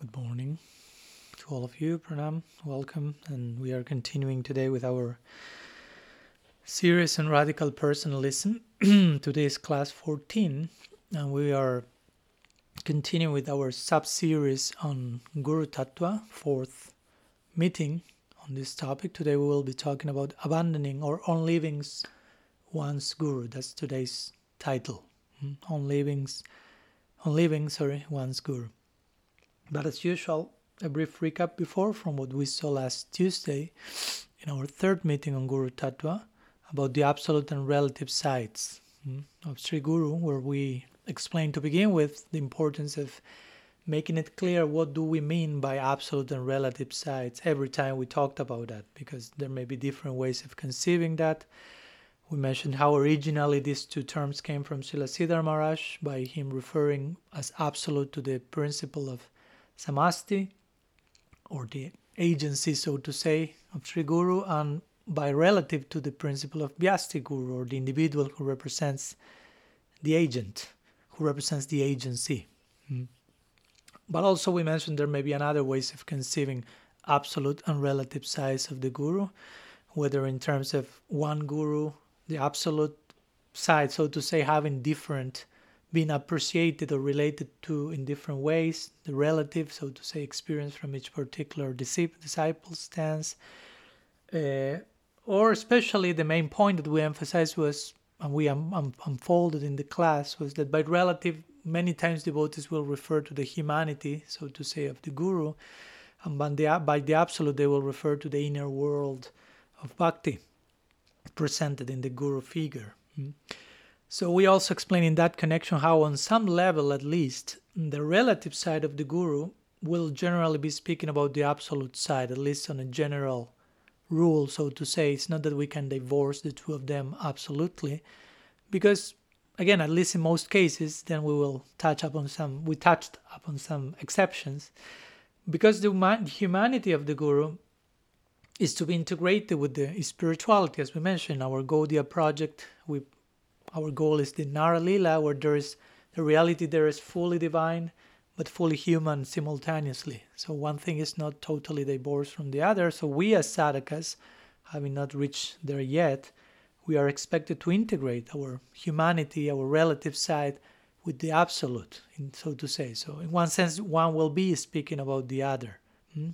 Good morning to all of you, Pranam, welcome, and we are continuing today with our serious and radical personalism. today is class 14, and we are continuing with our sub series on Guru Tattva, fourth meeting on this topic. Today we will be talking about abandoning or unleaving one's Guru. That's today's title. Unleaving, hmm? unleaving, sorry, one's Guru. But as usual, a brief recap before from what we saw last Tuesday in our third meeting on Guru Tattva about the absolute and relative sides hmm, of Sri Guru, where we explained to begin with the importance of making it clear what do we mean by absolute and relative sides every time we talked about that, because there may be different ways of conceiving that. We mentioned how originally these two terms came from Srila Sridhar Maharaj by him referring as absolute to the principle of samasti, or the agency, so to say, of Sri Guru, and by relative to the principle of Vyasti Guru, or the individual who represents the agent, who represents the agency. Hmm. But also, we mentioned there may be another ways of conceiving absolute and relative size of the Guru, whether in terms of one Guru, the absolute side, so to say, having different being appreciated or related to in different ways, the relative, so to say, experience from each particular disciple stance. Uh, or especially the main point that we emphasized was, and we um, um, unfolded in the class, was that by relative, many times devotees will refer to the humanity, so to say, of the guru, and by the, by the absolute, they will refer to the inner world of bhakti presented in the guru figure. Mm-hmm. So we also explain in that connection how on some level at least the relative side of the guru will generally be speaking about the absolute side, at least on a general rule, so to say. It's not that we can divorce the two of them absolutely, because again, at least in most cases, then we will touch upon some. We touched upon some exceptions, because the humanity of the guru is to be integrated with the spirituality, as we mentioned. Our Gaudiya project, we our goal is the Nara Lila, where there is the reality there is fully divine but fully human simultaneously. So one thing is not totally divorced from the other. So we as sadhakas, having not reached there yet, we are expected to integrate our humanity, our relative side, with the absolute, so to say. So in one sense, one will be speaking about the other. Hmm?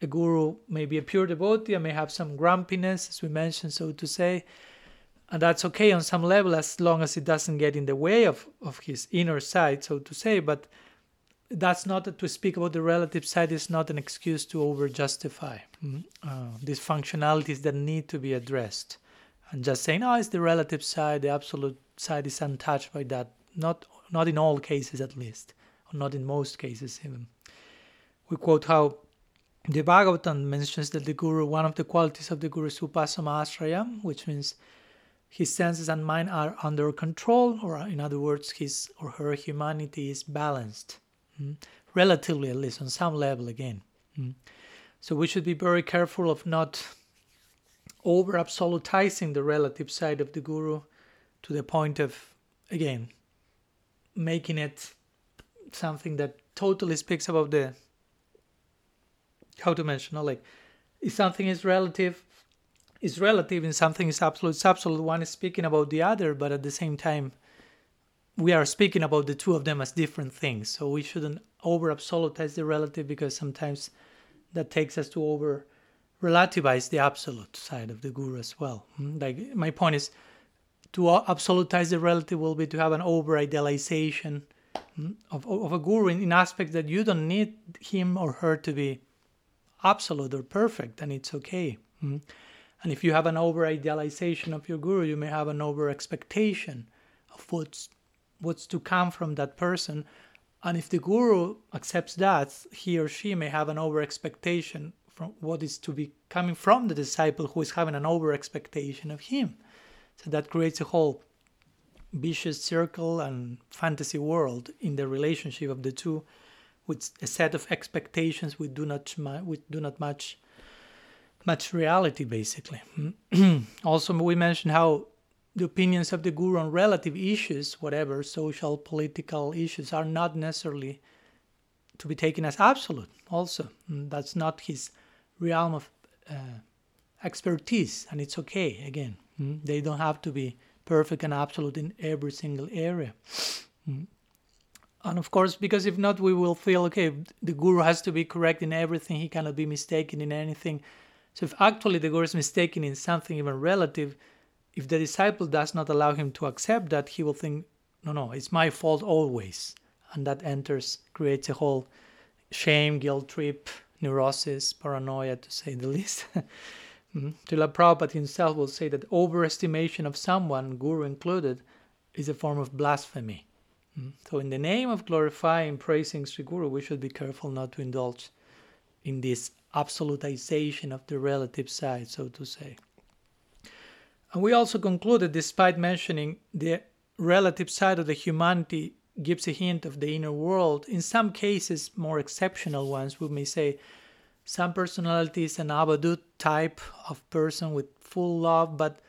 A guru may be a pure devotee and may have some grumpiness, as we mentioned, so to say, and that's okay on some level as long as it doesn't get in the way of, of his inner side so to say but that's not to speak about the relative side is not an excuse to over justify mm, uh, these functionalities that need to be addressed. And just saying oh it's the relative side the absolute side is untouched by that. Not not in all cases at least. Or not in most cases even. We quote how the Bhagavatam mentions that the Guru, one of the qualities of the Guru is Upasama which means his senses and mind are under control, or in other words, his or her humanity is balanced, mm? relatively at least on some level again. Mm? So we should be very careful of not over absolutizing the relative side of the guru to the point of, again, making it something that totally speaks about the how to mention, like if something is relative, is relative and something is absolute. It's absolute. One is speaking about the other, but at the same time, we are speaking about the two of them as different things. So we shouldn't over absolutize the relative because sometimes that takes us to over relativize the absolute side of the guru as well. Hmm? Like my point is, to absolutize the relative will be to have an over idealization hmm, of, of a guru in, in aspects that you don't need him or her to be absolute or perfect, and it's okay. Hmm? And if you have an over idealization of your guru, you may have an over expectation of what's, what's to come from that person. And if the guru accepts that, he or she may have an over expectation from what is to be coming from the disciple who is having an over expectation of him. So that creates a whole vicious circle and fantasy world in the relationship of the two with a set of expectations we do not we do not match reality basically also we mentioned how the opinions of the guru on relative issues whatever social political issues are not necessarily to be taken as absolute also. Mm, that's not his realm of uh, expertise and it's okay again. Mm, they don't have to be perfect and absolute in every single area. Mm. And of course because if not we will feel okay the guru has to be correct in everything. He cannot be mistaken in anything. So if actually the guru is mistaken in something even relative if the disciple does not allow him to accept that he will think no no it's my fault always and that enters creates a whole shame guilt trip neurosis paranoia to say the least mm-hmm. Prabhupada himself will say that overestimation of someone, guru included, is a form of blasphemy. Mm. So, in the name of glorifying, praising Sri Guru, we should be careful not to indulge in this absolutization of the relative side, so to say. And we also concluded, despite mentioning the relative side of the humanity gives a hint of the inner world, in some cases, more exceptional ones, we may say some personalities an Abadut type of person with full love, but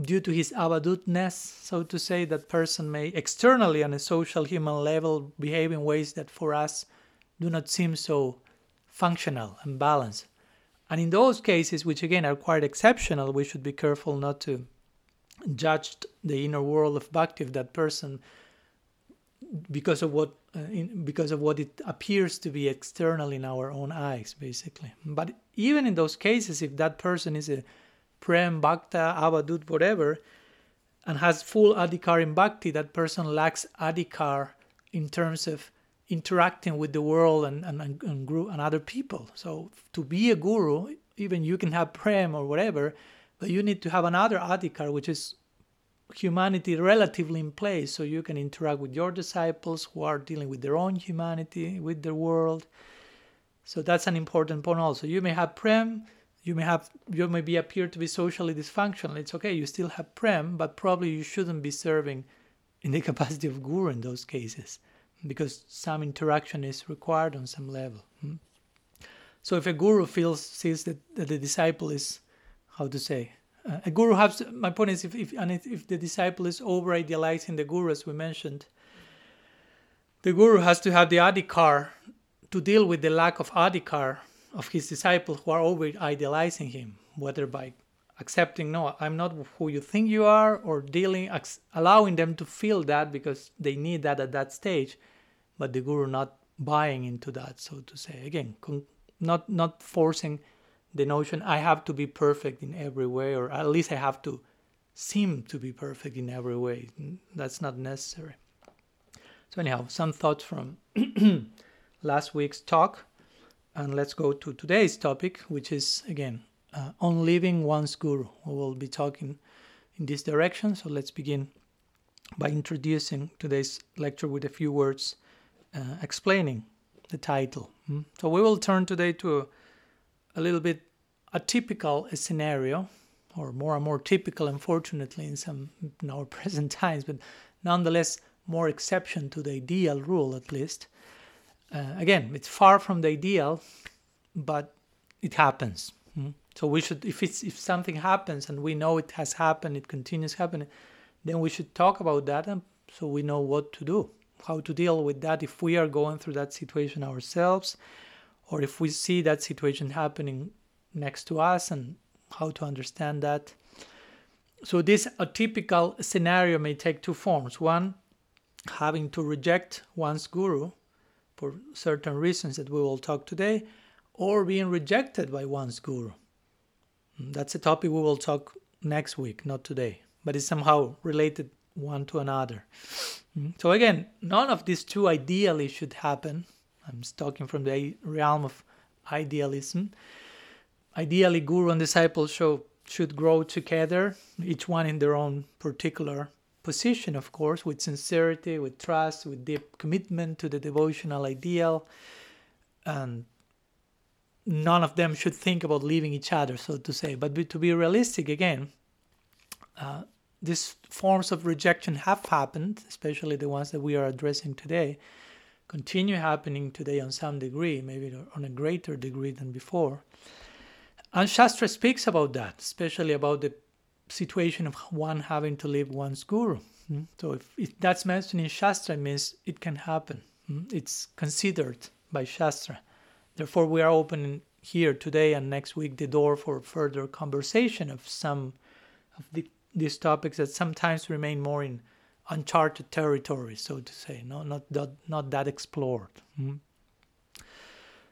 due to his abadutness, so to say, that person may externally on a social human level behave in ways that for us do not seem so functional and balanced. And in those cases, which again are quite exceptional, we should be careful not to judge the inner world of bhakti of that person because of what uh, in, because of what it appears to be external in our own eyes, basically. But even in those cases, if that person is a Prem, Bhakta, Avadut, whatever, and has full Adhikar in Bhakti, that person lacks Adhikar in terms of interacting with the world and, and, and, and, and other people. So to be a guru, even you can have Prem or whatever, but you need to have another Adhikar, which is humanity relatively in place so you can interact with your disciples who are dealing with their own humanity, with the world. So that's an important point also. You may have Prem, you may have you may be appear to be socially dysfunctional it's okay you still have prem but probably you shouldn't be serving in the capacity of guru in those cases because some interaction is required on some level hmm? so if a guru feels sees that, that the disciple is how to say uh, a guru has my point is if, if if the disciple is over idealizing the guru as we mentioned the guru has to have the adhikar to deal with the lack of adhikar of his disciples who are over idealizing him, whether by accepting, no, I'm not who you think you are, or dealing, allowing them to feel that because they need that at that stage, but the guru not buying into that, so to say. Again, not not forcing the notion I have to be perfect in every way, or at least I have to seem to be perfect in every way. That's not necessary. So anyhow, some thoughts from last week's talk. And let's go to today's topic, which is again uh, on living one's guru. We will be talking in this direction. So let's begin by introducing today's lecture with a few words uh, explaining the title. Mm? So we will turn today to a, little bit atypical scenario, or more and more typical, unfortunately, in some in our present times, but nonetheless more exception to the ideal rule at least uh, again, it's far from the ideal, but it happens. Mm? So we should, if it's if something happens and we know it has happened, it continues happening, then we should talk about that, and so we know what to do, how to deal with that if we are going through that situation ourselves, or if we see that situation happening next to us, and how to understand that. So this atypical scenario may take two forms. One, having to reject one's guru for certain reasons that we will talk today, or being rejected by one's guru. That's a topic we will talk next week, not today, but it's somehow related one to another. Mm, so again, none of these two ideally should happen. I'm talking from the realm of idealism. Ideally, guru and disciple show, should grow together, each one in their own particular position, of course, with sincerity, with trust, with deep commitment to the devotional ideal. And none of them should think about leaving each other, so to say. But to be realistic again, uh, these forms of rejection have happened, especially the ones that we are addressing today, continue happening today on some degree, maybe on a greater degree than before. And Shastra speaks about that, especially about the situation of one having to leave one's guru. Hmm? So if, if that's mentioned in Shastra, means it can happen. Hmm? It's considered by Shastra. Therefore, we are opening here today and next week the door for further conversation of some of the, these topics that sometimes remain more in uncharted territory, so to say, no, not that, not that explored. Mm-hmm.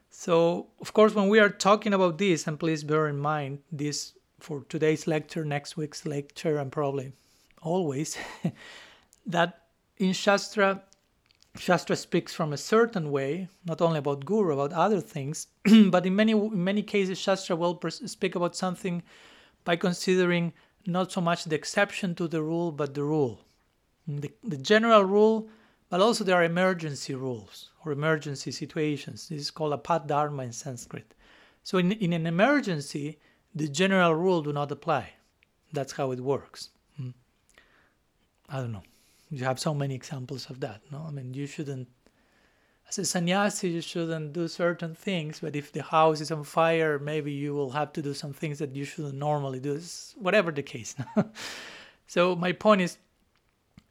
So, of course, when we are talking about this, and please bear in mind this for today's lecture, next week's lecture, and probably always, that in Shastra, Shastra speaks from a certain way, not only about guru, about other things, but in many in many cases, Shastra will speak about something by considering not so much the exception to the rule, but the rule, the, the general rule, but also there are emergency rules or emergency situations. This is called apat dharma in Sanskrit. So in, in an emergency, the general rule do not apply. That's how it works. Hmm. I don't know you have so many examples of that no? I mean you shouldn't as a sannyasi you shouldn't do certain things but if the house is on fire maybe you will have to do some things that you shouldn't normally do. Whatever the case so my point is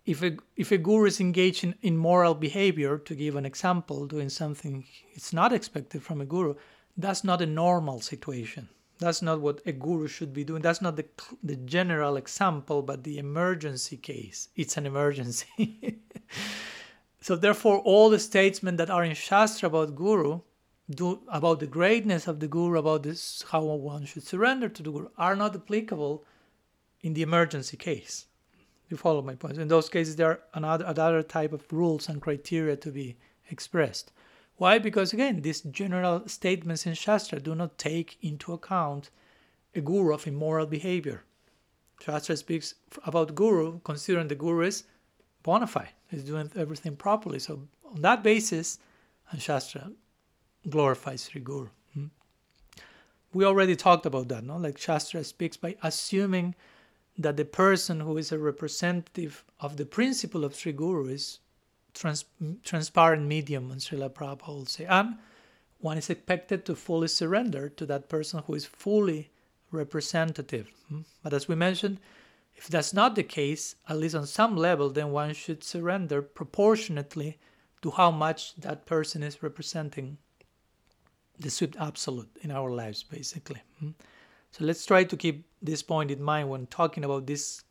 if a, if a guru is engaged in immoral behavior, to give an example, doing something it's not expected from a guru, that's not a normal situation. That's not what a guru should be doing. That's not the, the general example, but the emergency case. It's an emergency. so, therefore, all the statements that are in Shastra about guru, do, about the greatness of the guru, about this, how one should surrender to the guru, are not applicable in the emergency case. You follow my point? In those cases, there are another, another type of rules and criteria to be expressed. Why? Because again, these general statements in Shastra do not take into account a guru of immoral behavior. Shastra speaks about guru, considering the guru is bona fide, is doing everything properly. So on that basis, and Shastra glorifies Sri Guru. Hmm? We already talked about that, no? Like Shastra speaks by assuming that the person who is a representative of the principle of Sri Guru is trans- transparent medium, and Srila Prabhupada will say. And one is expected to fully surrender to that person who is fully representative. Hmm? But as we mentioned, if that's not the case, at least on some level, then one should surrender proportionately to how much that person is representing the sweet absolute in our lives, basically. Hmm? So let's try to keep this point in mind when talking about these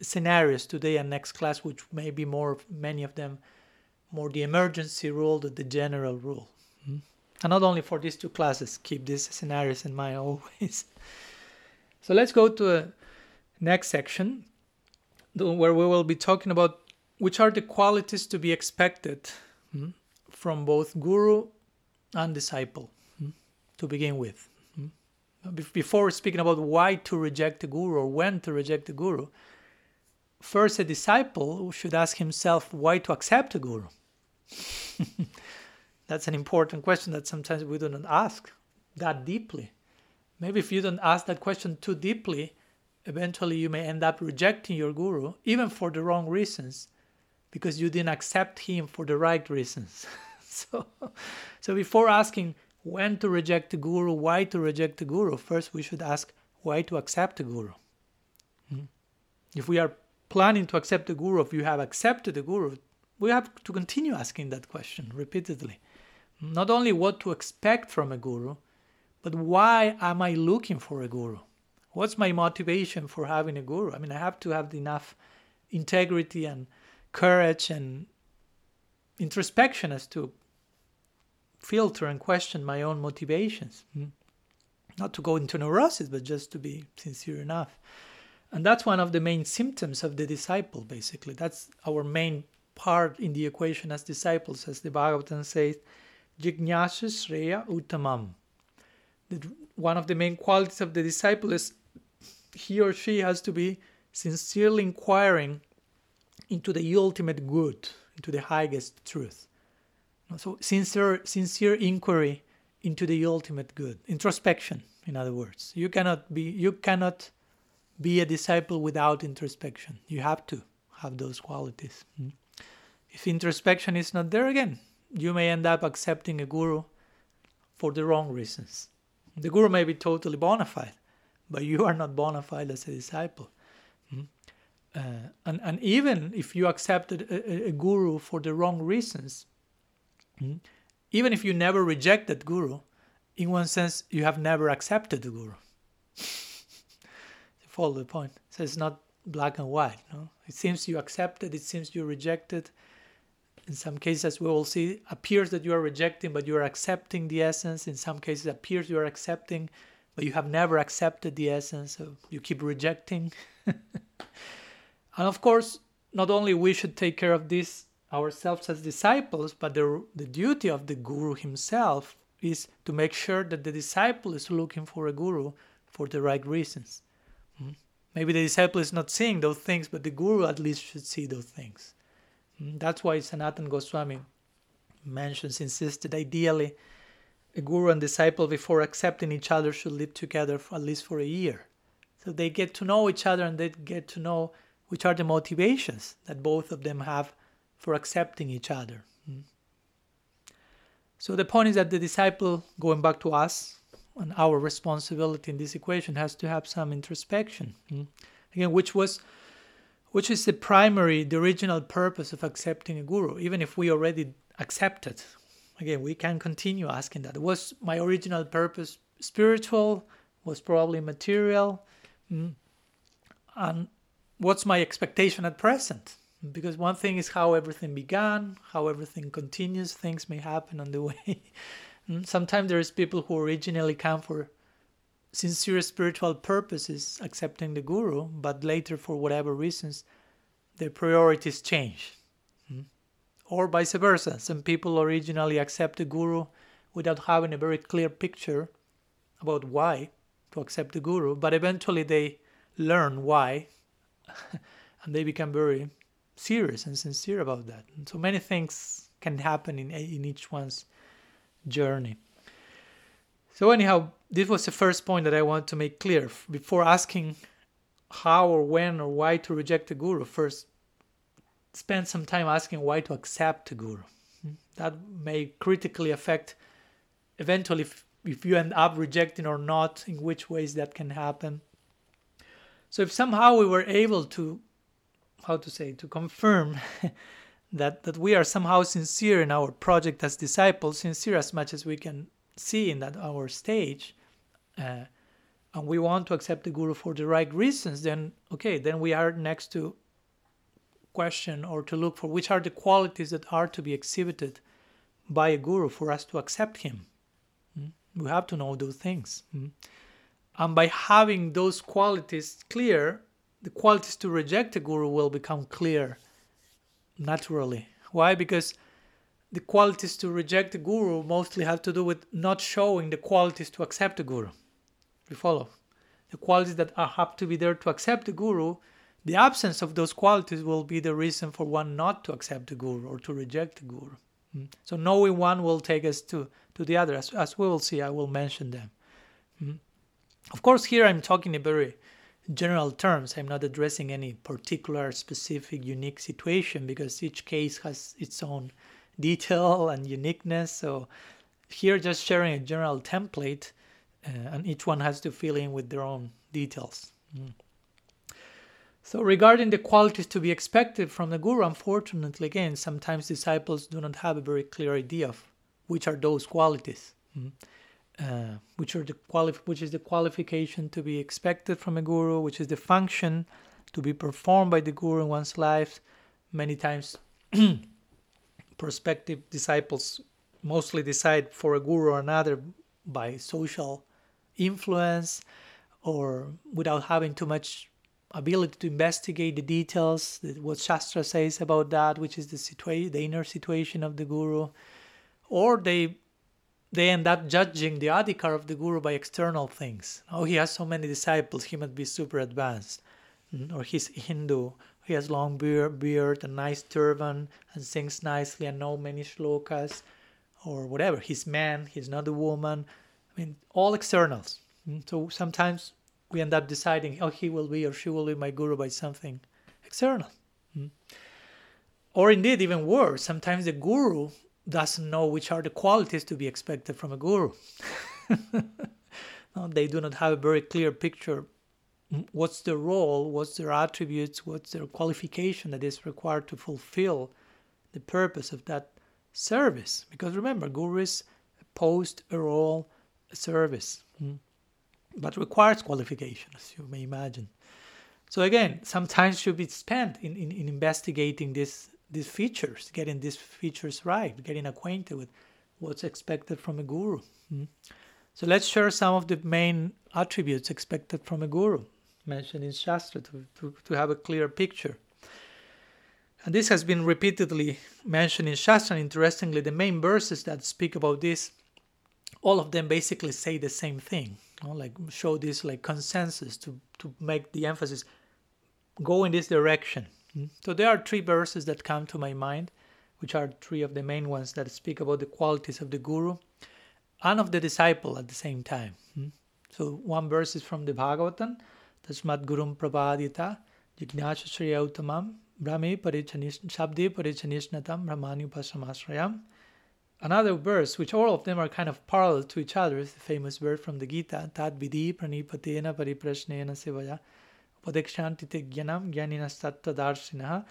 scenarios today and next class, which may be more, many of them more the emergency rule than the general rule. Mm-hmm. And not only for these two classes, keep these scenarios in mind always. so let's go to a next section where we will be talking about which are the qualities to be expected mm-hmm, from both guru and disciple mm-hmm, to begin with. Before speaking about why to reject the guru or when to reject the guru, first a disciple should ask himself why to accept a guru. That's an important question that sometimes we don't ask that deeply. Maybe if you don't ask that question too deeply, eventually you may end up rejecting your guru, even for the wrong reasons, because you didn't accept him for the right reasons. so, so before asking when to reject the guru, why to reject the guru, first we should ask why to accept the guru. Hmm? If we are planning to accept the guru, if you have accepted the guru, we have to continue asking that question repeatedly. Not only what to expect from a guru, but why am I looking for a guru? What's my motivation for having a guru? I mean, I have to have enough integrity and courage and introspection as to filter and question my own motivations. Hmm? Not to go into neurosis, but just to be sincere enough. And that's one of the main symptoms of the disciple, basically. That's our main part in the equation as disciples, as the Bhagavatam says, Jignasa Sreya Uttamam. One of the main qualities of the disciple is he or she has to be sincerely inquiring into the ultimate good, into the highest truth. So sincere, sincere inquiry into the ultimate good, introspection, in other words. You cannot be, you cannot be a disciple without introspection. You have to have those qualities. Mm. If introspection is not there again, you may end up accepting a guru for the wrong reasons. The guru may be totally bona fide, but you are not bona fide as a disciple. Mm. Uh, and, and even if you accepted a, a, guru for the wrong reasons, mm, even if you never rejected guru, in one sense, you have never accepted the guru. follow the point. So it's not black and white. No? It seems you accepted, it seems you rejected. In some cases, we will see, appears that you are rejecting, but you are accepting the essence. In some cases, appears you are accepting, but you have never accepted the essence, so you keep rejecting. and of course, not only we should take care of this ourselves as disciples, but the, the duty of the guru himself is to make sure that the disciple is looking for a guru for the right reasons. Hmm? Maybe the disciple is not seeing those things, but the guru at least should see those things. Hmm? That's why Sanatan Goswami mentions, insisted ideally a guru and disciple, before accepting each other, should live together for at least for a year. So they get to know each other and they get to know which are the motivations that both of them have for accepting each other. Hmm? So the point is that the disciple, going back to us, and our responsibility in this equation has to have some introspection. Hmm? Again, which was which is the primary, the original purpose of accepting a guru, even if we already accepted. Again, we can continue asking that. Was my original purpose spiritual? Was probably material? Hmm? And what's my expectation at present? Because one thing is how everything began, how everything continues, things may happen on the way. Mm, sometimes there's people who originally come for sincere spiritual purposes, accepting the guru, but later, for whatever reasons, their priorities change. Mm. Or vice versa. Some people originally accept the guru without having a very clear picture about why to accept the guru, but eventually they learn why and they become very serious and sincere about that. And so many things can happen in, in each one's journey. So, anyhow, this was the first point that I want to make clear. Before asking how or when or why to reject the guru, first spend some time asking why to accept the guru. Hmm? That may critically affect eventually if, if you end up rejecting or not, in which ways that can happen. So, if somehow we were able to, how to say, to confirm that that we are somehow sincere in our project as disciples, sincere as much as we can see in that our stage, uh, and we want to accept the guru for the right reasons, then okay, then we are next to question or to look for which are the qualities that are to be exhibited by a guru for us to accept him. Mm? We have to know those things. Mm? And by having those qualities clear, the qualities to reject a guru will become clear naturally. Why? Because the qualities to reject the guru mostly have to do with not showing the qualities to accept the guru. You follow? The qualities that are, have to be there to accept the guru, the absence of those qualities will be the reason for one not to accept the guru or to reject the guru. Mm. So knowing one will take us to, to the other. As, as we will see, I will mention them. Mm. Of course, here I'm talking in very general terms. I'm not addressing any particular, specific, unique situation because each case has its own detail and uniqueness. So here, just sharing a general template, uh, and each one has to fill in with their own details. Mm. So, regarding the qualities to be expected from the guru, unfortunately, again, sometimes disciples do not have a very clear idea of which are those qualities. Mm uh, which are the quali- which is the qualification to be expected from a guru, which is the function to be performed by the guru in one's life. Many times, prospective disciples mostly decide for a guru or another by social influence or without having too much ability to investigate the details, what Shastra says about that, which is the situation, the inner situation of the guru, or they they end up judging the adhikar of the guru by external things. Oh, he has so many disciples, he must be super advanced. Or he's Hindu, he has long beard, beard and nice turban and sings nicely and know many shlokas. Or whatever, he's man, he's not a woman. I mean, all externals. Mm, so sometimes we end up deciding, oh, he will be or she will be my guru by something external. Hmm? Or indeed, even worse, sometimes the guru doesn't know which are the qualities to be expected from a guru. no, they do not have a very clear picture what's their role, what's their attributes, what's their qualification that is required to fulfill the purpose of that service. Because remember, guru is a post, a role, a service, hmm? but requires qualification, as you may imagine. So again, some time should be spent in, in, in investigating this these features, getting these features right, getting acquainted with what's expected from a guru. Hmm? So let's share some of the main attributes expected from a guru mentioned in Shastra to, to, to have a clear picture. And this has been repeatedly mentioned in Shastra. And interestingly, the main verses that speak about this, all of them basically say the same thing. You know, like show this like consensus to, to make the emphasis go in this direction. Hmm? So there are three verses that come to my mind, which are three of the main ones that speak about the qualities of the guru and of the disciple at the same time. Hmm? So one verse is from the Bhagavatam, Gurum Prabhadita Jignasha Shriya Uttamam Brahme Shabde Parichanisnatam Brahmani Upasamasrayam. Another verse, which all of them are kind of parallel to each other, is the famous verse from the Gita, Tad Vidhi Pranipatena Pariprashnena Sevaya Upadekshanti Gyanam Gyaninas Darshinaha.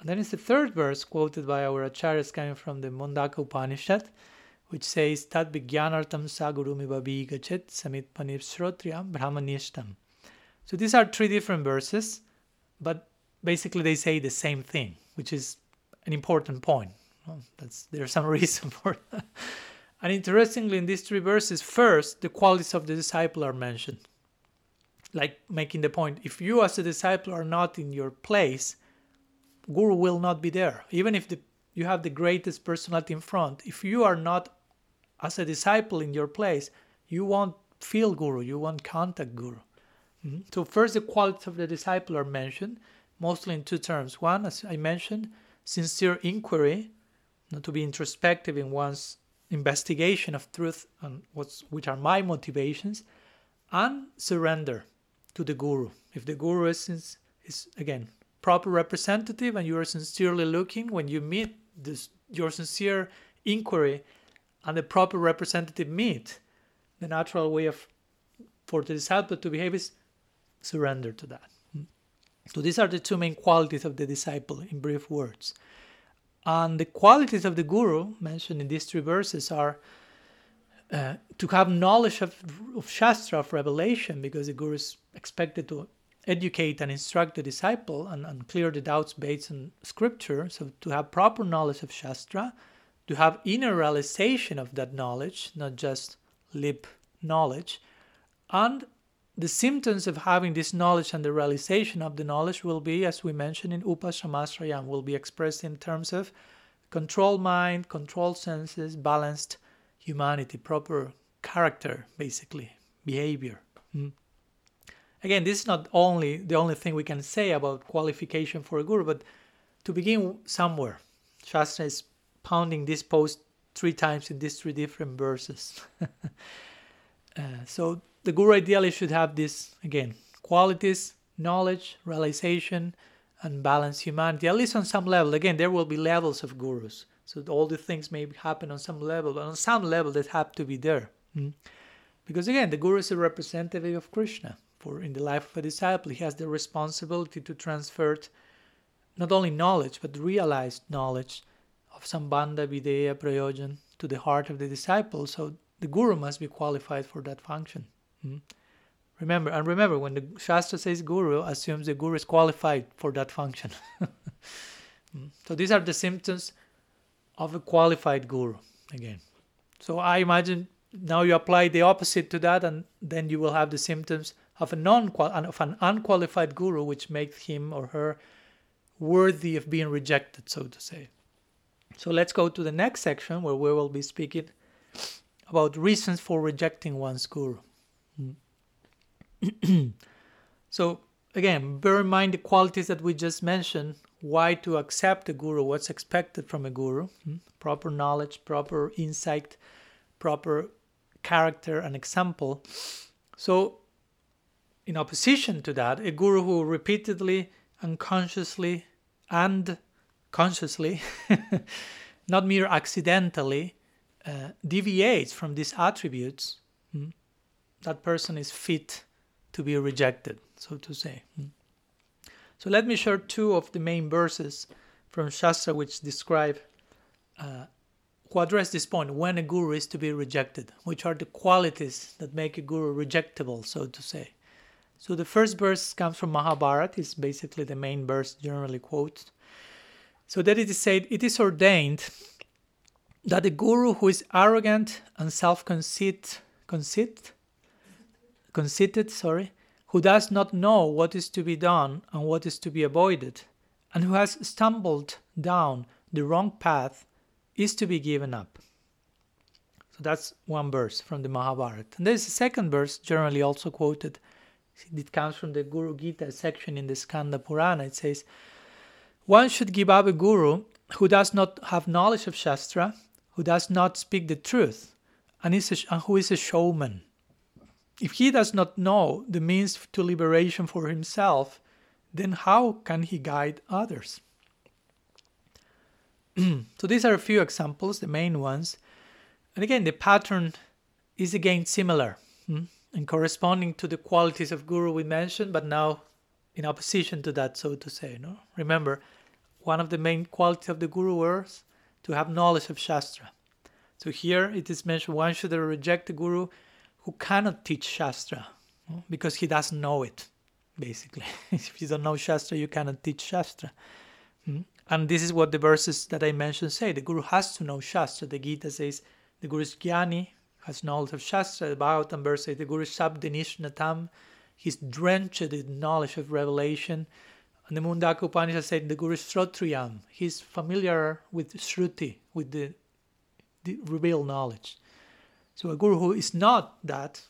And then it's the third verse quoted by our acharyas coming from the Mundaka Upanishad, which says, Tad Vigyanartam Sagurumi Babi Gachet Samit panipsrotriam Brahmanishtam. So these are three different verses, but basically they say the same thing, which is an important point. Well, there's some reason for that. And interestingly, in these three verses, first the qualities of the disciple are mentioned, like making the point: if you as a disciple are not in your place, Guru will not be there. Even if the, you have the greatest personality in front, if you are not as a disciple in your place, you won't feel Guru, you won't contact Guru. Mm-hmm. So, first, the qualities of the disciple are mentioned, mostly in two terms. One, as I mentioned, sincere inquiry, not to be introspective in one's investigation of truth and what's, which are my motivations, and surrender to the guru. If the guru is, is again proper representative and you are sincerely looking, when you meet this, your sincere inquiry and the proper representative meet, the natural way of for the disciple to behave is surrender to that. So these are the two main qualities of the disciple in brief words. And the qualities of the guru mentioned in these three verses are uh, to have knowledge of, of Shastra, of revelation, because the guru is expected to educate and instruct the disciple and, and clear the doubts based on scripture. So to have proper knowledge of Shastra, to have inner realization of that knowledge, not just lip knowledge, and the symptoms of having this knowledge and the realization of the knowledge will be, as we mentioned in Upasamasrayam, will be expressed in terms of controlled mind, controlled senses, balanced humanity, proper character, basically, behavior. Mm. Again, this is not only the only thing we can say about qualification for a guru, but to begin somewhere. Shastra is pounding this post three times in these three different verses. uh, so the guru ideally should have this again qualities, knowledge, realization, and balanced humanity, at least on some level. Again, there will be levels of gurus. So all the things may happen on some level, but on some level that have to be there. Mm? Because again, the guru is a representative of Krishna. For in the life of a disciple, he has the responsibility to transfer not only knowledge, but realized knowledge of Sambandha, Abhidheya, Prayojan to the heart of the disciple. So the guru must be qualified for that function. Hmm? Remember, and remember, when the Shastra says guru, assumes the guru is qualified for that function. Hmm? so these are the symptoms of a qualified guru, again. So I imagine now you apply the opposite to that, and then you will have the symptoms of a non of an unqualified guru, which makes him or her worthy of being rejected, so to say. So let's go to the next section where we will be speaking about reasons for rejecting one's guru. so again, bear in mind the qualities that we just mentioned. Why to accept a guru? What's expected from a guru? Hmm? Proper knowledge, proper insight, proper character and example. So in opposition to that, a guru who repeatedly, unconsciously, and consciously, not mere accidentally, uh, deviates from these attributes, that person is fit to be rejected, so to say. Hmm. So let me share two of the main verses from Shastra which describe, uh, who address this point when a guru is to be rejected, which are the qualities that make a guru rejectable, so to say. So the first verse comes from Mahabharata, it's basically the main verse generally quoted. So that it is said, it is ordained that a guru who is arrogant and self-conceit, conceit, conceited, sorry, who does not know what is to be done and what is to be avoided, and who has stumbled down the wrong path, is to be given up. So that's one verse from the Mahabharata. And there's a second verse, generally also quoted. It comes from the Guru Gita section in the Skanda Purana. It says, One should give up a guru who does not have knowledge of Shastra who does not speak the truth and, is a, and who is a showman. If he does not know the means to liberation for himself, then how can he guide others? so these are a few examples, the main ones. And again, the pattern is again similar hmm? and corresponding to the qualities of Guru we mentioned, but now in opposition to that, so to say. No? Remember, one of the main qualities of the Guru was to have knowledge of Shastra. So here it is mentioned one should reject the Guru who cannot teach Shastra because he doesn't know it, basically. if you don't know Shastra, you cannot teach Shastra. Hmm? And this is what the verses that I mentioned say. The Guru has to know Shastra. The Gita says the Guru's Jnani, has knowledge of Shastra. The Bhagavatam verse says the Guru is Shabdanishnatam, he's drenched in knowledge of revelation. And the Mundaka Upanishad said the Guru's is Shrotriyam. He's familiar with Shruti, with the, the revealed knowledge. So a Guru who is not that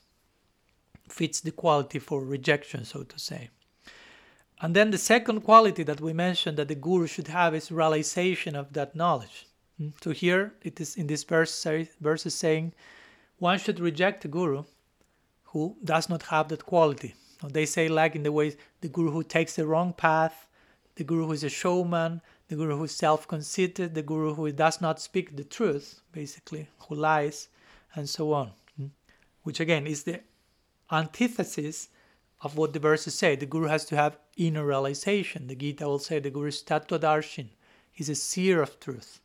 fits the quality for rejection, so to say. And then the second quality that we mentioned that the Guru should have is realization of that knowledge. Hmm? So here it is in this verse, verse is saying one should reject the Guru who does not have that quality. They say, like in the way the guru who takes the wrong path, the guru who is a showman, the guru who is self conceited, the guru who does not speak the truth, basically, who lies, and so on. Hmm? Which again is the antithesis of what the verses say. The guru has to have inner realization. The Gita will say the guru is Tattva he's a seer of truth.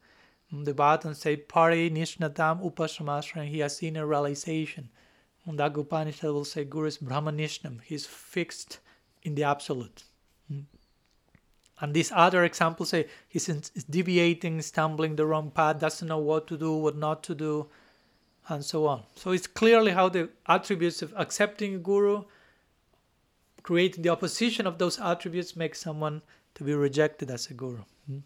Hmm? The Bhagavatam say Pare Nishnatam Upasramasran, he has inner realization. Mundaka Upanishad will say Guru is Brahmanishnam, he's fixed in the absolute. Hmm. And these other examples say he's deviating, stumbling the wrong path, doesn't know what to do, what not to do, and so on. So it's clearly how the attributes of accepting a guru, creating the opposition of those attributes, make someone to be rejected as a guru. Hmm.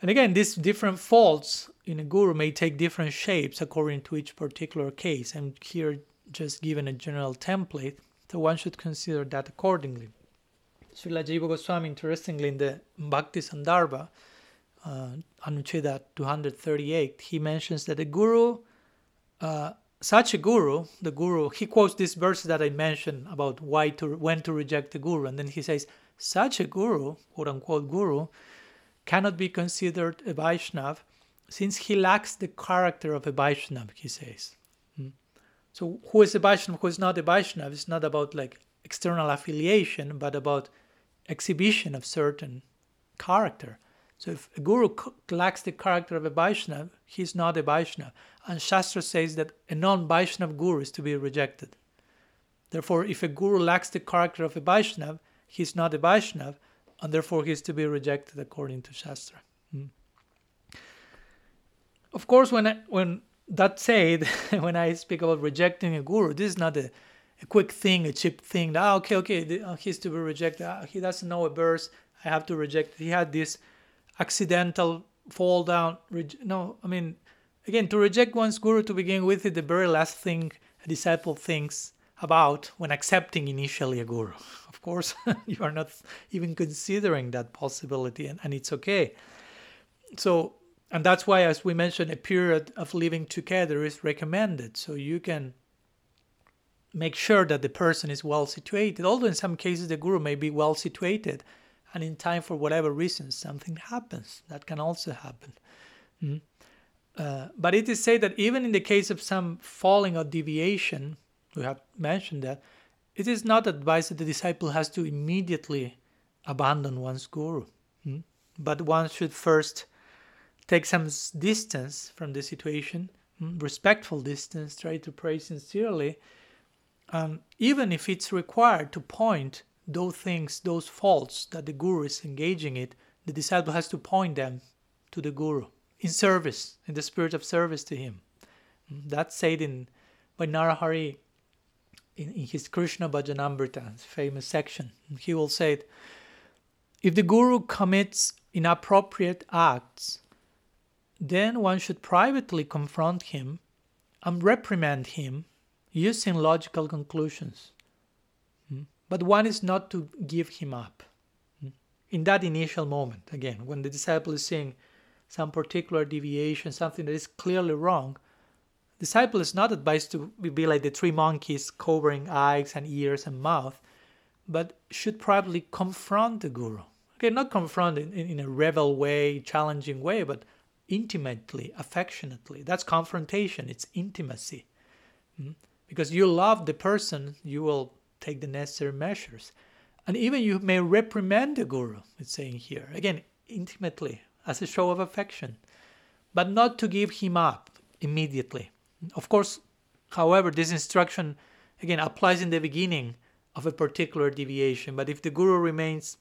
And again, these different faults in a guru may take different shapes according to each particular case. I'm here just given a general template, so one should consider that accordingly. Srila Jiva Goswami, interestingly, in the Bhakti Sandarbha, uh, Anucheda 238, he mentions that a guru, uh, such a guru, the guru, he quotes this verse that I mentioned about why to when to reject the guru, and then he says, such a guru, quote unquote guru, cannot be considered a Vaishnav since he lacks the character of a Vaishnav, he says. Hmm. So, who is a Vaishnav, who is not a Vaishnav? It's not about like external affiliation, but about exhibition of certain character. So, if a guru lacks the character of a Vaishnav, he's not a Vaishnav. And Shastra says that a non Vaishnav guru is to be rejected. Therefore, if a guru lacks the character of a Vaishnav, he's not a Vaishnav and therefore he is to be rejected according to Shastra. Hmm. Of course, when I, when that said, when I speak about rejecting a guru, this is not a, a quick thing, a cheap thing. Ah, okay, okay, uh, he's to be rejected. Ah, he doesn't know a verse. I have to reject. He had this accidental fall down. no, I mean, again, to reject one's guru to begin with is the very last thing a disciple thinks about when accepting initially a guru. Of course, you are not even considering that possibility, and, and it's okay. So, and that's why, as we mentioned, a period of living together is recommended. So you can make sure that the person is well situated. Although in some cases the guru may be well situated, and in time for whatever reason something happens. That can also happen. Mm. Uh, but it is said that even in the case of some falling or deviation, we have mentioned that, it is not advised that the disciple has to immediately abandon one's guru. Hmm? But one should first take some distance from the situation, hmm? respectful distance, try to pray sincerely, and even if it's required to point those things, those faults that the guru is engaging in, the disciple has to point them to the guru in service, in the spirit of service to him. Hmm? That's said in by Narahari in, in his Krishna Bhajanamrita, famous section. He will say, if the guru commits inappropriate acts, then one should privately confront him and reprimand him using logical conclusions. Hmm? But one is not to give him up. Hmm? In that initial moment, again, when the disciple is seeing some particular deviation, something that is clearly wrong, disciple is not advised to be like the three monkeys covering eyes and ears and mouth, but should probably confront the guru. Okay, not confront in, in a rebel way, challenging way, but intimately, affectionately. That's confrontation, it's intimacy. Mm? Because you love the person, you will take the necessary measures. And even you may reprimand the guru, it's saying here. Again, intimately, as a show of affection, but not to give him up immediately. Of course, however, this instruction again applies in the beginning of a particular deviation, but if the guru remains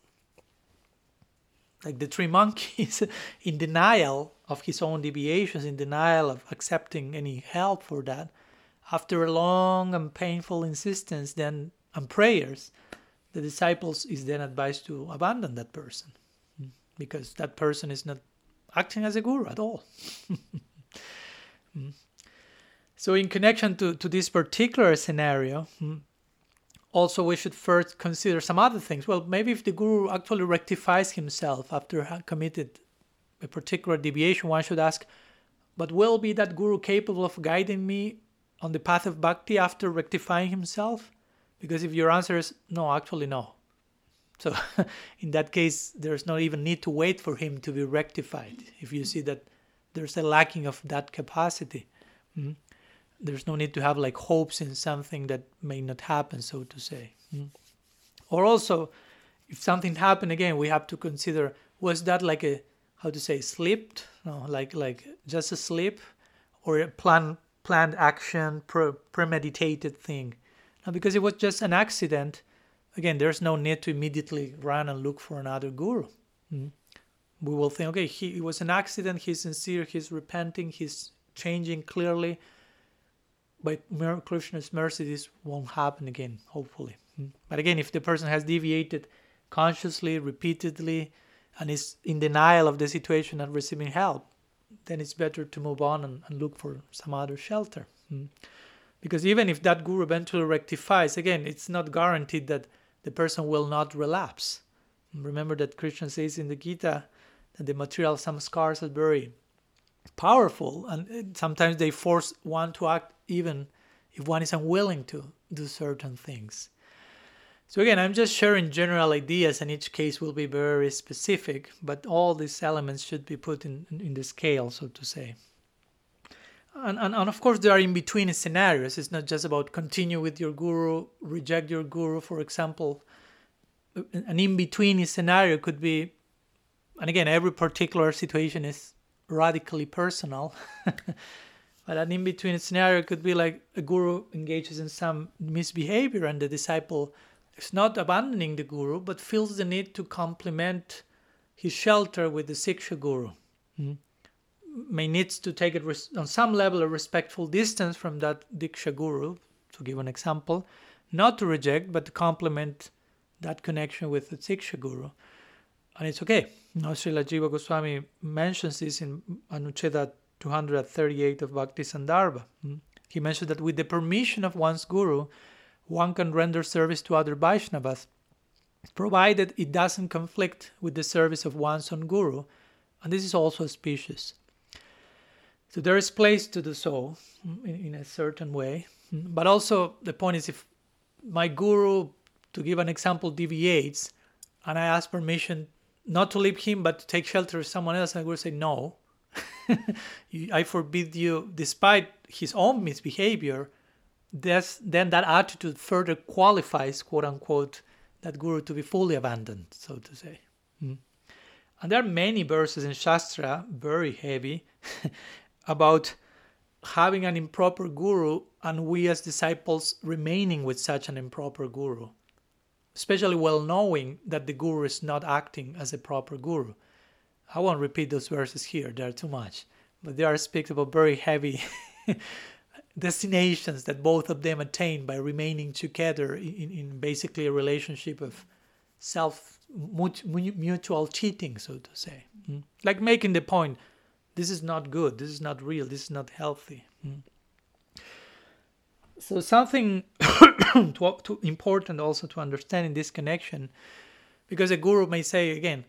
like the three monkeys in denial of his own deviations, in denial of accepting any help for that, after a long and painful insistence then and prayers, the disciples is then advised to abandon that person because that person is not acting as a guru at all. Hmm. So, in connection to, to this particular scenario, hmm, also we should first consider some other things. Well, maybe if the guru actually rectifies himself after committed a particular deviation, one should ask, but will be that guru capable of guiding me on the path of bhakti after rectifying himself? Because if your answer is no, actually no. So in that case, there's not even need to wait for him to be rectified. If you see that there's a lacking of that capacity. Mm-hmm there's no need to have like hopes in something that may not happen, so to say. Mm. Or also, if something happened again, we have to consider was that like a how to say slipped, no, like like just a slip, or a plan planned action, pre- premeditated thing. Now, because it was just an accident, again, there's no need to immediately run and look for another guru. Mm. We will think, okay, he, it was an accident. He's sincere. He's repenting. He's changing clearly by Krishna's mercy, this won't happen again, hopefully. Hmm. But again, if the person has deviated consciously, repeatedly, and is in denial of the situation and receiving help, then it's better to move on and, and look for some other shelter. Hmm. Because even if that guru eventually rectifies, again, it's not guaranteed that the person will not relapse. Remember that Krishna says in the Gita that the material samskars are very powerful and uh, sometimes they force one to act even if one is unwilling to do certain things. So again, I'm just sharing general ideas, and each case will be very specific, but all these elements should be put in, in the scale, so to say. And, and, and of course, there are in between scenarios. It's not just about continue with your guru, reject your guru, for example. An in between scenario could be, and again, every particular situation is radically personal. But an in between scenario could be like a guru engages in some misbehavior and the disciple is not abandoning the guru but feels the need to complement his shelter with the Siksha guru. Mm-hmm. May needs to take it res- on some level a respectful distance from that Diksha guru, to give an example, not to reject but to complement that connection with the diksha guru. And it's okay. Now, Srila Jiva Goswami mentions this in Anucheda 238 of Bhakti Sandarbha. Hmm? He mentioned that with the permission of one's guru, one can render service to other Vaishnavas, provided it doesn't conflict with the service of one's own guru, and this is also auspicious. So there is place to do so in, in a certain way. But also, the point is if my guru, to give an example, deviates and I ask permission not to leave him but to take shelter of someone else, I will say, No, I forbid you, despite his own misbehavior, that's, then that attitude further qualifies, quote unquote, that guru to be fully abandoned, so to say. Mm. And there are many verses in Shastra, very heavy, about having an improper guru and we as disciples remaining with such an improper guru, especially well knowing that the guru is not acting as a proper guru. I won't repeat those verses here, they are too much, but they are speaks about very heavy destinations that both of them attain by remaining together in, in basically a relationship of self mutual cheating, so to say. Mm? Like making the point this is not good, this is not real, this is not healthy. Mm? So, something to, to important also to understand in this connection, because a guru may say again,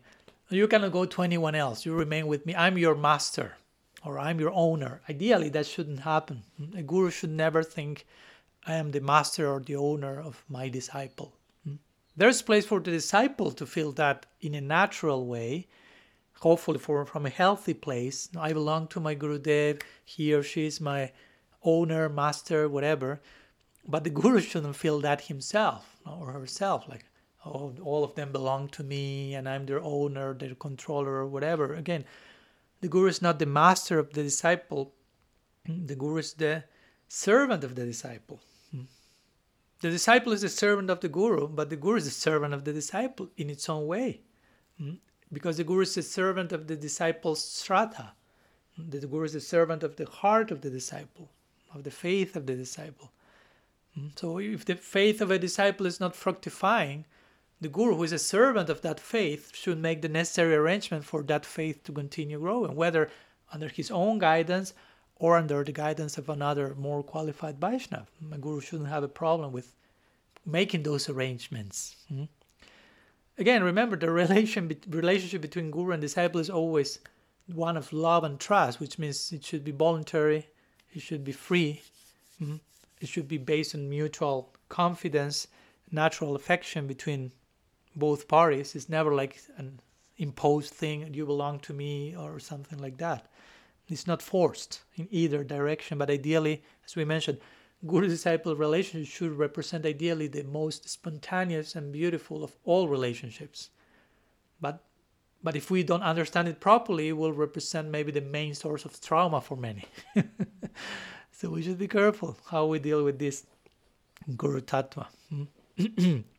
you cannot go to anyone else, you remain with me, I'm your master or I'm your owner. Ideally, that shouldn't happen. A guru should never think, I am the master or the owner of my disciple. There's place for the disciple to feel that in a natural way, hopefully for, from a healthy place. I belong to my Guru Dev, he or she is my owner, master, whatever. But the Guru shouldn't feel that himself or herself, like, oh, all of them belong to me and I'm their owner, their controller, or whatever. Again, the guru is not the master of the disciple, the guru is the servant of the disciple. Hmm. The disciple is the servant of the guru, but the guru is the servant of the disciple in its own way. Hmm. Because the guru is a servant of the disciple's shraddha. The guru is a servant of the heart of the disciple, of the faith of the disciple. So if the faith of a disciple is not fructifying, the guru, who is a servant of that faith, should make the necessary arrangement for that faith to continue growing, whether under his own guidance or under the guidance of another more qualified Vaishnava. A guru shouldn't have a problem with making those arrangements. Mm-hmm. Again, remember the relation relationship between guru and disciple is always one of love and trust, which means it should be voluntary, it should be free, mm-hmm. it should be based on mutual confidence, natural affection between both parties. It's never like an imposed thing, you belong to me or something like that. It's not forced in either direction, but ideally, as we mentioned, guru disciple relationship should represent ideally the most spontaneous and beautiful of all relationships. But but if we don't understand it properly, it will represent maybe the main source of trauma for many. so we should be careful how we deal with this guru tattva. Hmm?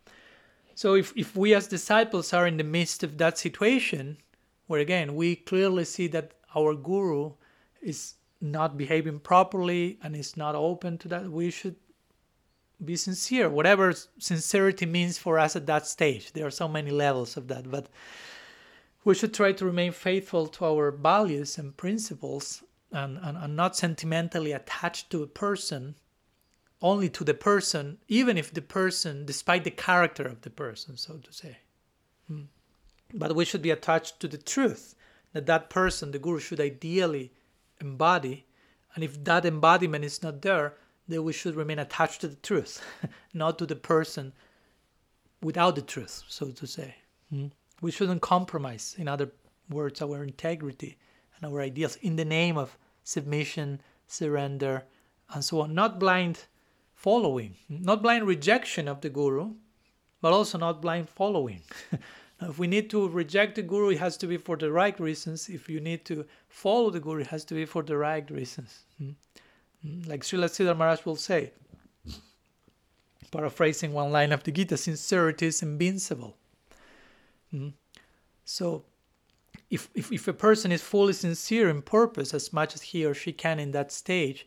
So if, if we as disciples are in the midst of that situation, where again we clearly see that our guru is not behaving properly and is not open to that, we should be sincere, whatever sincerity means for us at that stage. There are so many levels of that, but we should try to remain faithful to our values and principles and, and, and not sentimentally attached to a person only to the person, even if the person, despite the character of the person, so to say. Hmm. But we should be attached to the truth that that person, the guru, should ideally embody. And if that embodiment is not there, then we should remain attached to the truth, not to the person without the truth, so to say. Hmm. We shouldn't compromise, in other words, our integrity and our ideals in the name of submission, surrender, and so on. Not blind following, not blind rejection of the guru, but also not blind following. now, if we need to reject the guru, it has to be for the right reasons. If you need to follow the guru, it has to be for the right reasons. Mm-hmm. Like Srila Sridhar Maharaj will say, paraphrasing one line of the Gita, sincerity is invincible. Mm-hmm. So, if, if, if a person is fully sincere in purpose as much as he or she can in that stage,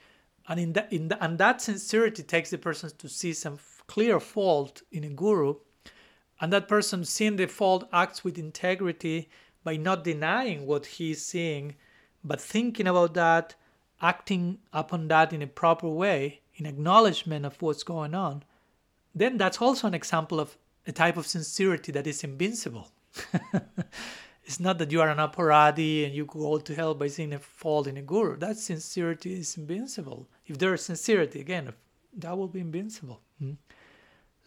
and in that in the, and that sincerity takes the person to see some clear fault in a guru and that person seeing the fault acts with integrity by not denying what he is seeing but thinking about that acting upon that in a proper way in acknowledgement of what's going on then that's also an example of a type of sincerity that is invincible It's not that you are an aparadi and you go to hell by seeing a fault in a guru. That sincerity is invincible. If there is sincerity, again, that will be invincible. Hmm?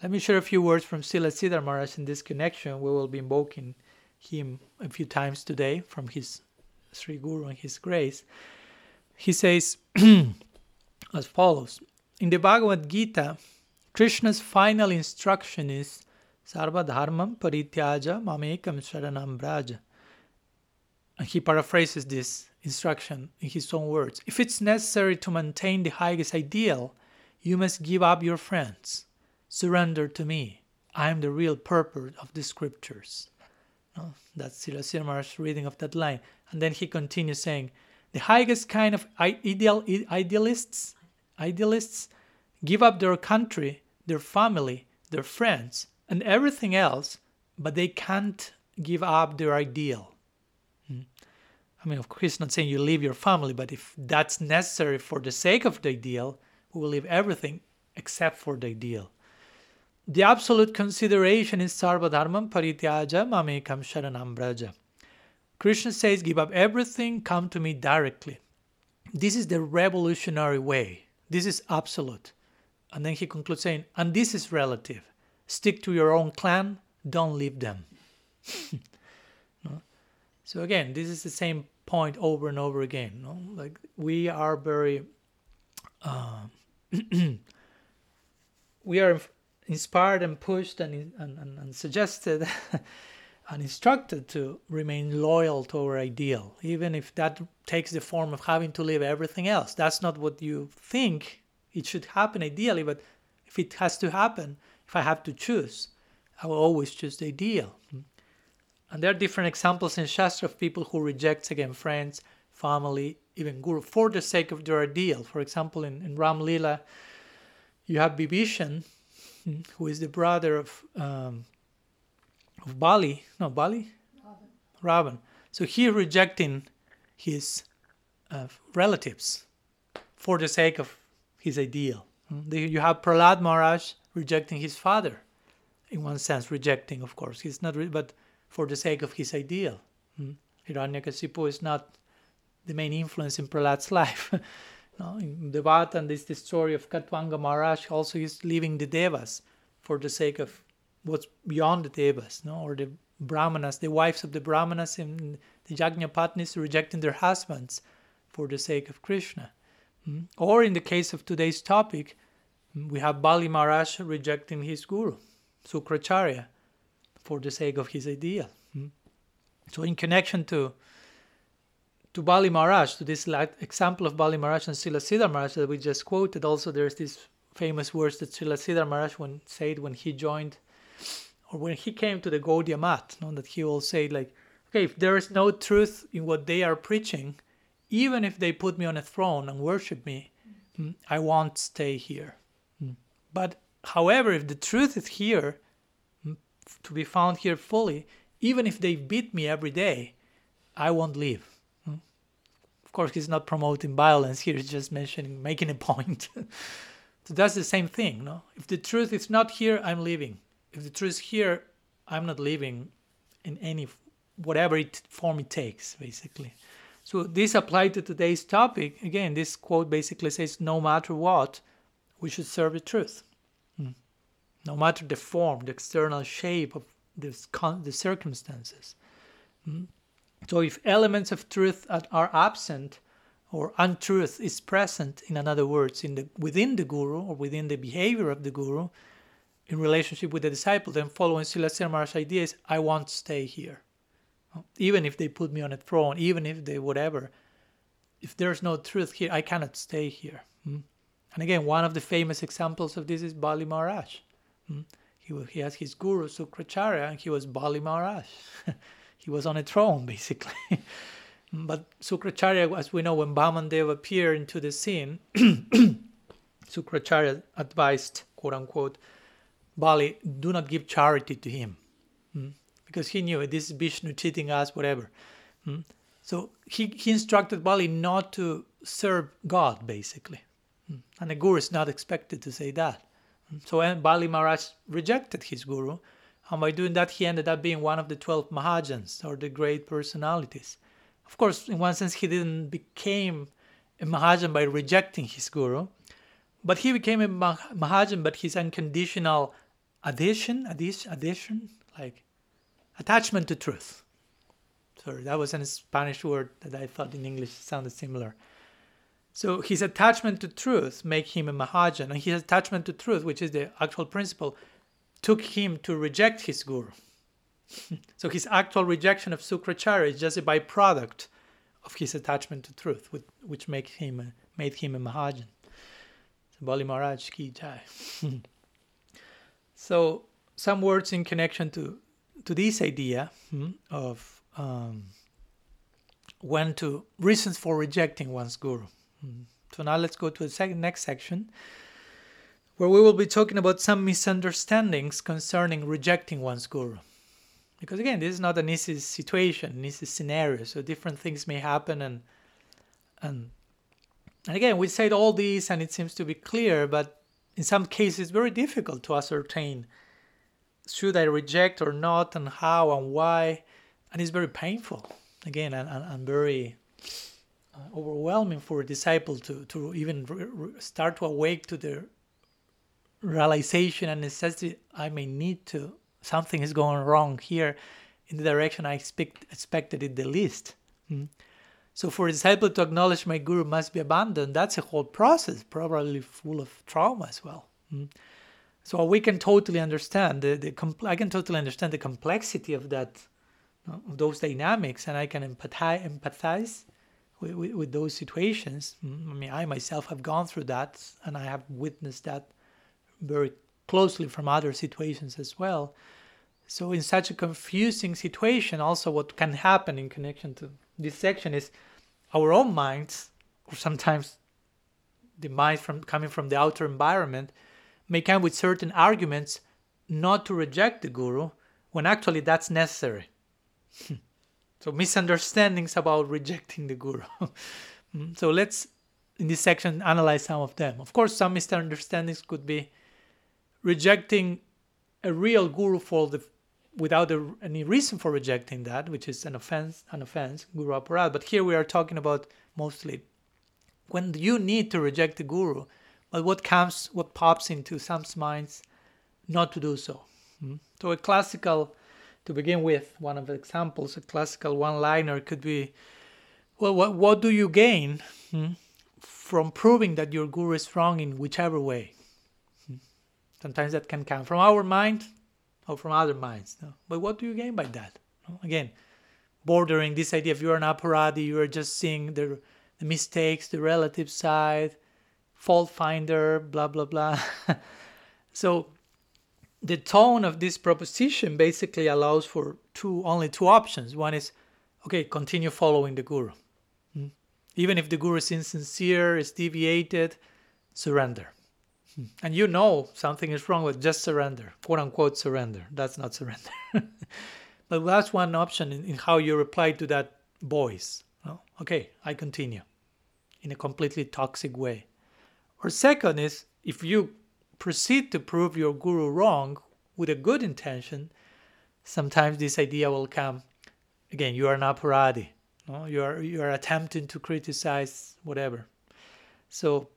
Let me share a few words from Srila Sridhar Maharaj in this connection. We will be invoking him a few times today from his Sri Guru and his grace. He says as follows In the Bhagavad Gita, Krishna's final instruction is Sarva Dharmam Parityaja Mamekam Sharanam Braja. And he paraphrases this instruction in his own words. If it's necessary to maintain the highest ideal, you must give up your friends. Surrender to me. I am the real purpose of the scriptures. No, that's Srila Maharaj's reading of that line. And then he continues saying, the highest kind of ideal idealists, idealists give up their country, their family, their friends, and everything else, but they can't give up their ideal. Hmm. I mean, of course, not saying you leave your family, but if that's necessary for the sake of the ideal, we will leave everything except for the ideal. The absolute consideration is sarva sarvadharmam parityaja mamekam sharanam braja. Krishna says, Give up everything, come to me directly. This is the revolutionary way. This is absolute. And then he concludes saying, And this is relative. Stick to your own clan, don't leave them. no? So again, this is the same point over and over again. No? Like we are very, uh, we are inspired and pushed and, and, and, and suggested and instructed to remain loyal to our ideal, even if that takes the form of having to leave everything else. That's not what you think it should happen ideally, but if it has to happen, if I have to choose, I will always choose the ideal. And there are different examples in Shastra of people who reject again friends, family, even guru for the sake of their ideal. For example, in, in Ram Lila, you have Bibhishan, who is the brother of um, of Bali, no Bali, Ravan. So he rejecting his uh, relatives for the sake of his ideal. Hmm? You have Prahlad Maharaj rejecting his father, in one sense, rejecting, of course. He's not, re- but for the sake of his ideal. Hmm? Hiranyakasipu is not the main influence in Prahlad's life. No, in Devata, and this the story of Khatvanga Maharaj also is leaving the Devas for the sake of what's beyond the Devas, no, or the Brahmanas, the wives of the Brahmanas and the Yajnapatnis rejecting their husbands for the sake of Krishna. Mm? Or in the case of today's topic, we have Bali Maharaj rejecting his guru, Sukracharya, for the sake of his ideal. Mm? So, in connection to to Bali Maharaj, to this example of Bali Maharaj and Srila Sridhar Maharaj that we just quoted, also there's this famous words that Srila Sridhar Maharaj when, said when he joined, or when he came to the Gaudiya Math, you know, that he will say like, okay, if there is no truth in what they are preaching, even if they put me on a throne and worship me, mm, I won't stay here. Mm. But however, if the truth is here, mm, to be found here fully, even if they beat me every day, I won't leave. Of course, he's not promoting violence here, he's just mentioning, making a point. so that's the same thing, no? If the truth is not here, I'm leaving. If the truth is here, I'm not leaving in any, whatever it, form it takes, basically. So this applied to today's topic. Again, this quote basically says, no matter what, we should serve the truth. Hmm. No matter the form, the external shape of this, the circumstances. Hmm. So if elements of truth are absent or untruth is present, in other words, in the within the guru or within the behavior of the guru, in relationship with the disciple, then following Srila Maharaj's idea is I won't stay here. Even if they put me on a throne, even if they whatever, if there's no truth here, I cannot stay here. Hmm? And again, one of the famous examples of this is Bali Maharaj. Hmm? He, he has his guru Sukracharya, and he was Bali Maharaj. he was on a throne basically. but Sukracharya, as we know, when Bamandev appeared into the scene, Sukracharya advised, quote unquote, Bali, do not give charity to him. Mm? Because he knew this is Vishnu cheating us, whatever. Mm? So he, he instructed Bali not to serve God, basically. Mm? And a guru is not expected to say that. So Bali Maharaj rejected his guru And by doing that, he ended up being one of the 12 Mahajans, or the great personalities. Of course, in one sense, he didn't become a Mahajan by rejecting his guru, but he became a Mahajan, but his unconditional addition, addition, addition, like attachment to truth. Sorry, that was a Spanish word that I thought in English sounded similar. So his attachment to truth make him a Mahajan, and his attachment to truth, which is the actual principle, took him to reject his guru. so his actual rejection of Sukracharya is just a byproduct of his attachment to truth, which make him made him a Mahajan. So Bali Maharaj ki jai. so some words in connection to to this idea hmm, of um, when to reasons for rejecting one's guru. Hmm. So now let's go to the second, next section, where we will be talking about some misunderstandings concerning rejecting one's guru. Because again, this is not an easy situation, an easy scenario. So different things may happen, and and and again, we said all these, and it seems to be clear, but in some cases, it's very difficult to ascertain should I reject or not, and how and why, and it's very painful again, and, and, and very uh, overwhelming for a disciple to to even re- re- start to awake to the realization and necessity I may need to something is going wrong here in the direction I expect, expected it the least. Mm. So for disciple to acknowledge my guru must be abandoned, that's a whole process, probably full of trauma as well. Mm. So we can totally understand the, the compl- I can totally understand the complexity of that, of those dynamics, and I can empathize, empathize with, with, with those situations. Mm. I mean, I myself have gone through that, and I have witnessed that very closely from other situations as well. So, in such a confusing situation, also what can happen in connection to this section is our own minds, or sometimes the mind from coming from the outer environment, may come with certain arguments not to reject the guru when actually that's necessary. so, misunderstandings about rejecting the guru. Mm, so, let's in this section analyze some of them. Of course, some misunderstandings could be rejecting a real guru for the without a, any reason for rejecting that, which is an offense, an offense, guru aparad. But here we are talking about mostly when you need to reject the guru, but what comes, what pops into some's minds, not to do so. Hmm? So a classical, to begin with, one of the examples, a classical one-liner could be, well, what what do you gain hmm, from proving that your guru is wrong in whichever way? Sometimes that can come from our mind or from other minds. No? But what do you gain by that? No? Again, bordering this idea if you're an aparadi, you are just seeing the, the mistakes, the relative side, fault finder, blah, blah, blah. so the tone of this proposition basically allows for two only two options. One is, okay, continue following the guru. Hmm? Even if the guru is insincere, is deviated, surrender. Hmm. And you know something is wrong with just surrender, quote unquote surrender. That's not surrender. but that's one option in, in, how you reply to that voice. Okay, I continue in a completely toxic way. Or second is if you proceed to prove your guru wrong with a good intention, sometimes this idea will come. Again, you are an aparadi. No? You are you are attempting to criticize whatever. So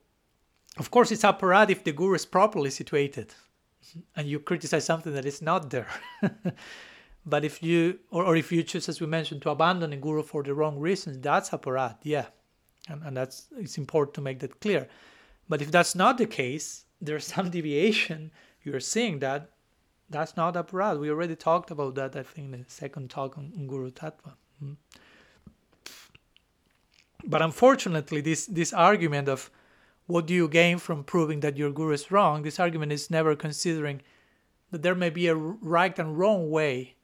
of course, it's aparad if the guru is properly situated and you criticize something that is not there. but if you, or, or if you choose, as we mentioned, to abandon a guru for the wrong reasons, that's aparad, yeah. And, and that's, it's important to make that clear. But if that's not the case, there's some deviation, you're seeing that, that's not aparad. We already talked about that, I think, in the second talk on, on Guru Tattva. Hmm. But unfortunately, this, this argument of what do you gain from proving that your guru is wrong? This argument is never considering that there may be a right and wrong way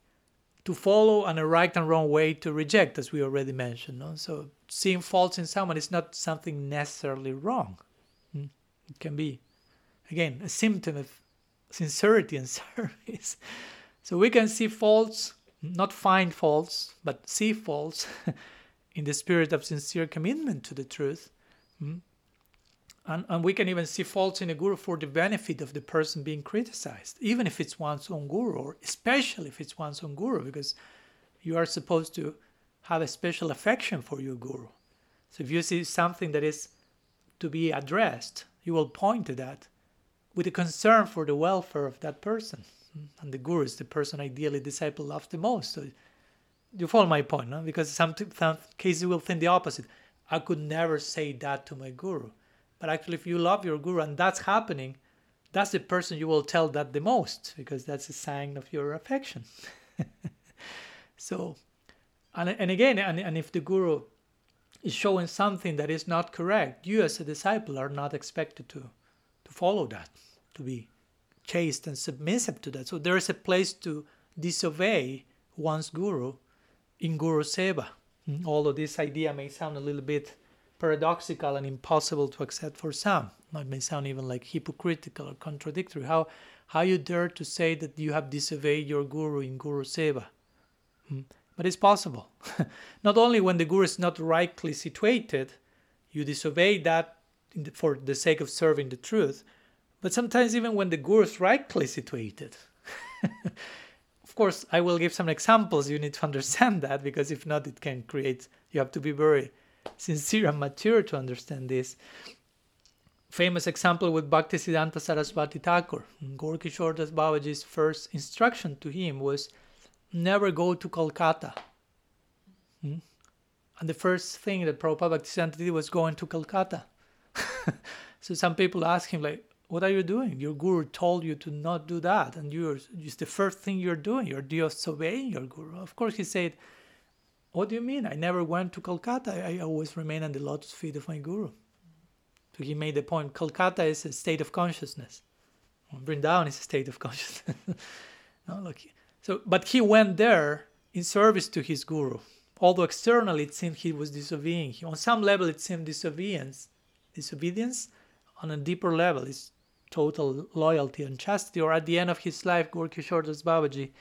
to follow and a right and wrong way to reject, as we already mentioned. No? So seeing faults in someone is not something necessarily wrong. Hmm? It can be, again, a symptom of sincerity and service. So we can see faults, not find faults, but see faults in the spirit of sincere commitment to the truth. And, and we can even see faults in a guru for the benefit of the person being criticized, even if it's one's own guru, or especially if it's one's own guru, because you are supposed to have a special affection for your guru. So if you see something that is to be addressed, you will point to that with a concern for the welfare of that person. And the guru is the person ideally disciple loves the most. So you follow my point, no? Because some, some cases will think the opposite. I could never say that to my guru. But actually, if you love your guru and that's happening, that's the person you will tell that the most because that's a sign of your affection. so, and, and again, and, and if the guru is showing something that is not correct, you as a disciple are not expected to, to follow that, to be chaste and submissive to that. So there is a place to disobey one's guru in Guru Seva. Mm, although this idea may sound a little bit paradoxical and impossible to accept for some, it may sound even like hypocritical or contradictory. How how you dare to say that you have disobeyed your guru in Guru Seva? Mm, but it's possible. not only when the guru is not rightly situated, you disobey that the, for the sake of serving the truth, but sometimes even when the guru is rightly situated. of course, I will give some examples. You need to understand that because if not, it can create, you have to be very sincere and mature to understand this. Famous example with Bhaktisiddhanta Saraswati Thakur. Gaura Das Babaji's first instruction to him was never go to Kolkata. Hmm? And the first thing that Prabhupada Bhaktisiddhanta did was going to Kolkata. so some people ask him, like, what are you doing? Your guru told you to not do that, and you're it's the first thing you're doing. You're disobeying your guru. Of course, he said, "What do you mean? I never went to Kolkata. I always remain on the lotus feet of my guru." So he made the point: Kolkata is a state of consciousness. Vrindavan is a state of consciousness. no, look. So, but he went there in service to his guru. Although externally it seemed he was disobeying. On some level, it seemed disobedience. Disobedience on a deeper level is total loyalty and chastity, or at the end of his life, Kishore Babaji,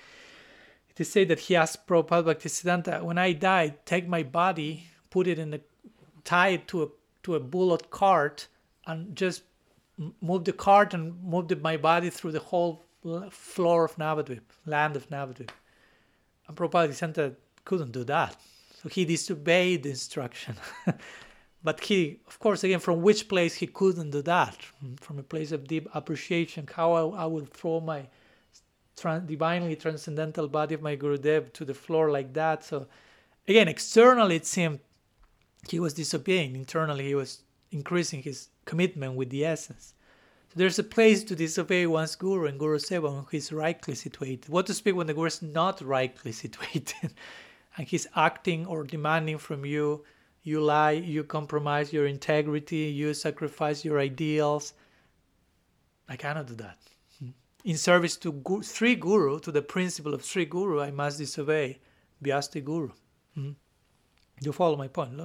is said that he asked Prabhupada when I die, take my body, put it in a, tie it to a, to a bullock cart, and just move the cart and move the, my body through the whole floor of Navadvip, land of Navadvip. And Prabhupada Bhaktisiddhanta couldn't do that. So he disobeyed the instruction. but he of course again from which place he couldn't do that from a place of deep appreciation how i, I would throw my trans- divinely transcendental body of my gurudev to the floor like that. So again externally it seemed he was disobeying. Internally he was increasing his commitment with the essence. So there's a place to disobey one's guru and guru seva when he's rightly situated. What to speak when the guru is not rightly situated? And he's acting or demanding from you you lie, you compromise your integrity, you sacrifice your ideals. I cannot do that. In service to Gu- Sri Guru, to the principle of Sri Guru, I must disobey Vyasti Guru. Mm-hmm. You follow my point?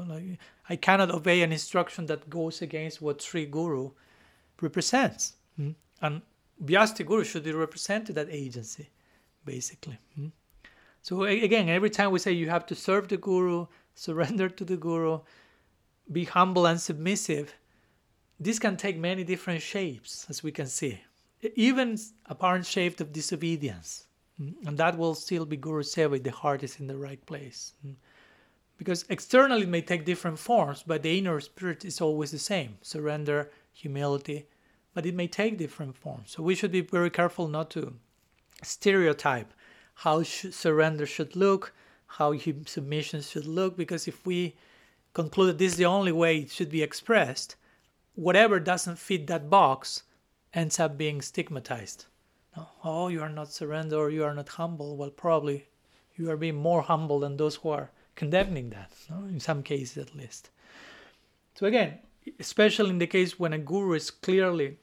I cannot obey an instruction that goes against what Sri Guru represents. Mm-hmm. And Vyasti Guru should represent that agency, basically. Mm-hmm. So again, every time we say you have to serve the Guru, surrender to the Guru, be humble and submissive, this can take many different shapes, as we can see. Even apparent shape of disobedience. Mm, and that will still be Guru Seva if the heart is in the right place. Mm. Because externally it may take different forms, but the inner spirit is always the same surrender, humility, but it may take different forms. So we should be very careful not to stereotype how surrender should look, how submission should look because if we conclude that this is the only way it should be expressed, whatever doesn't fit that box ends up being stigmatized. Oh, you are not surrender or you are not humble. Well, probably you are being more humble than those who are condemning that, no? in some cases at least. So, again, especially in the case when a guru is clearly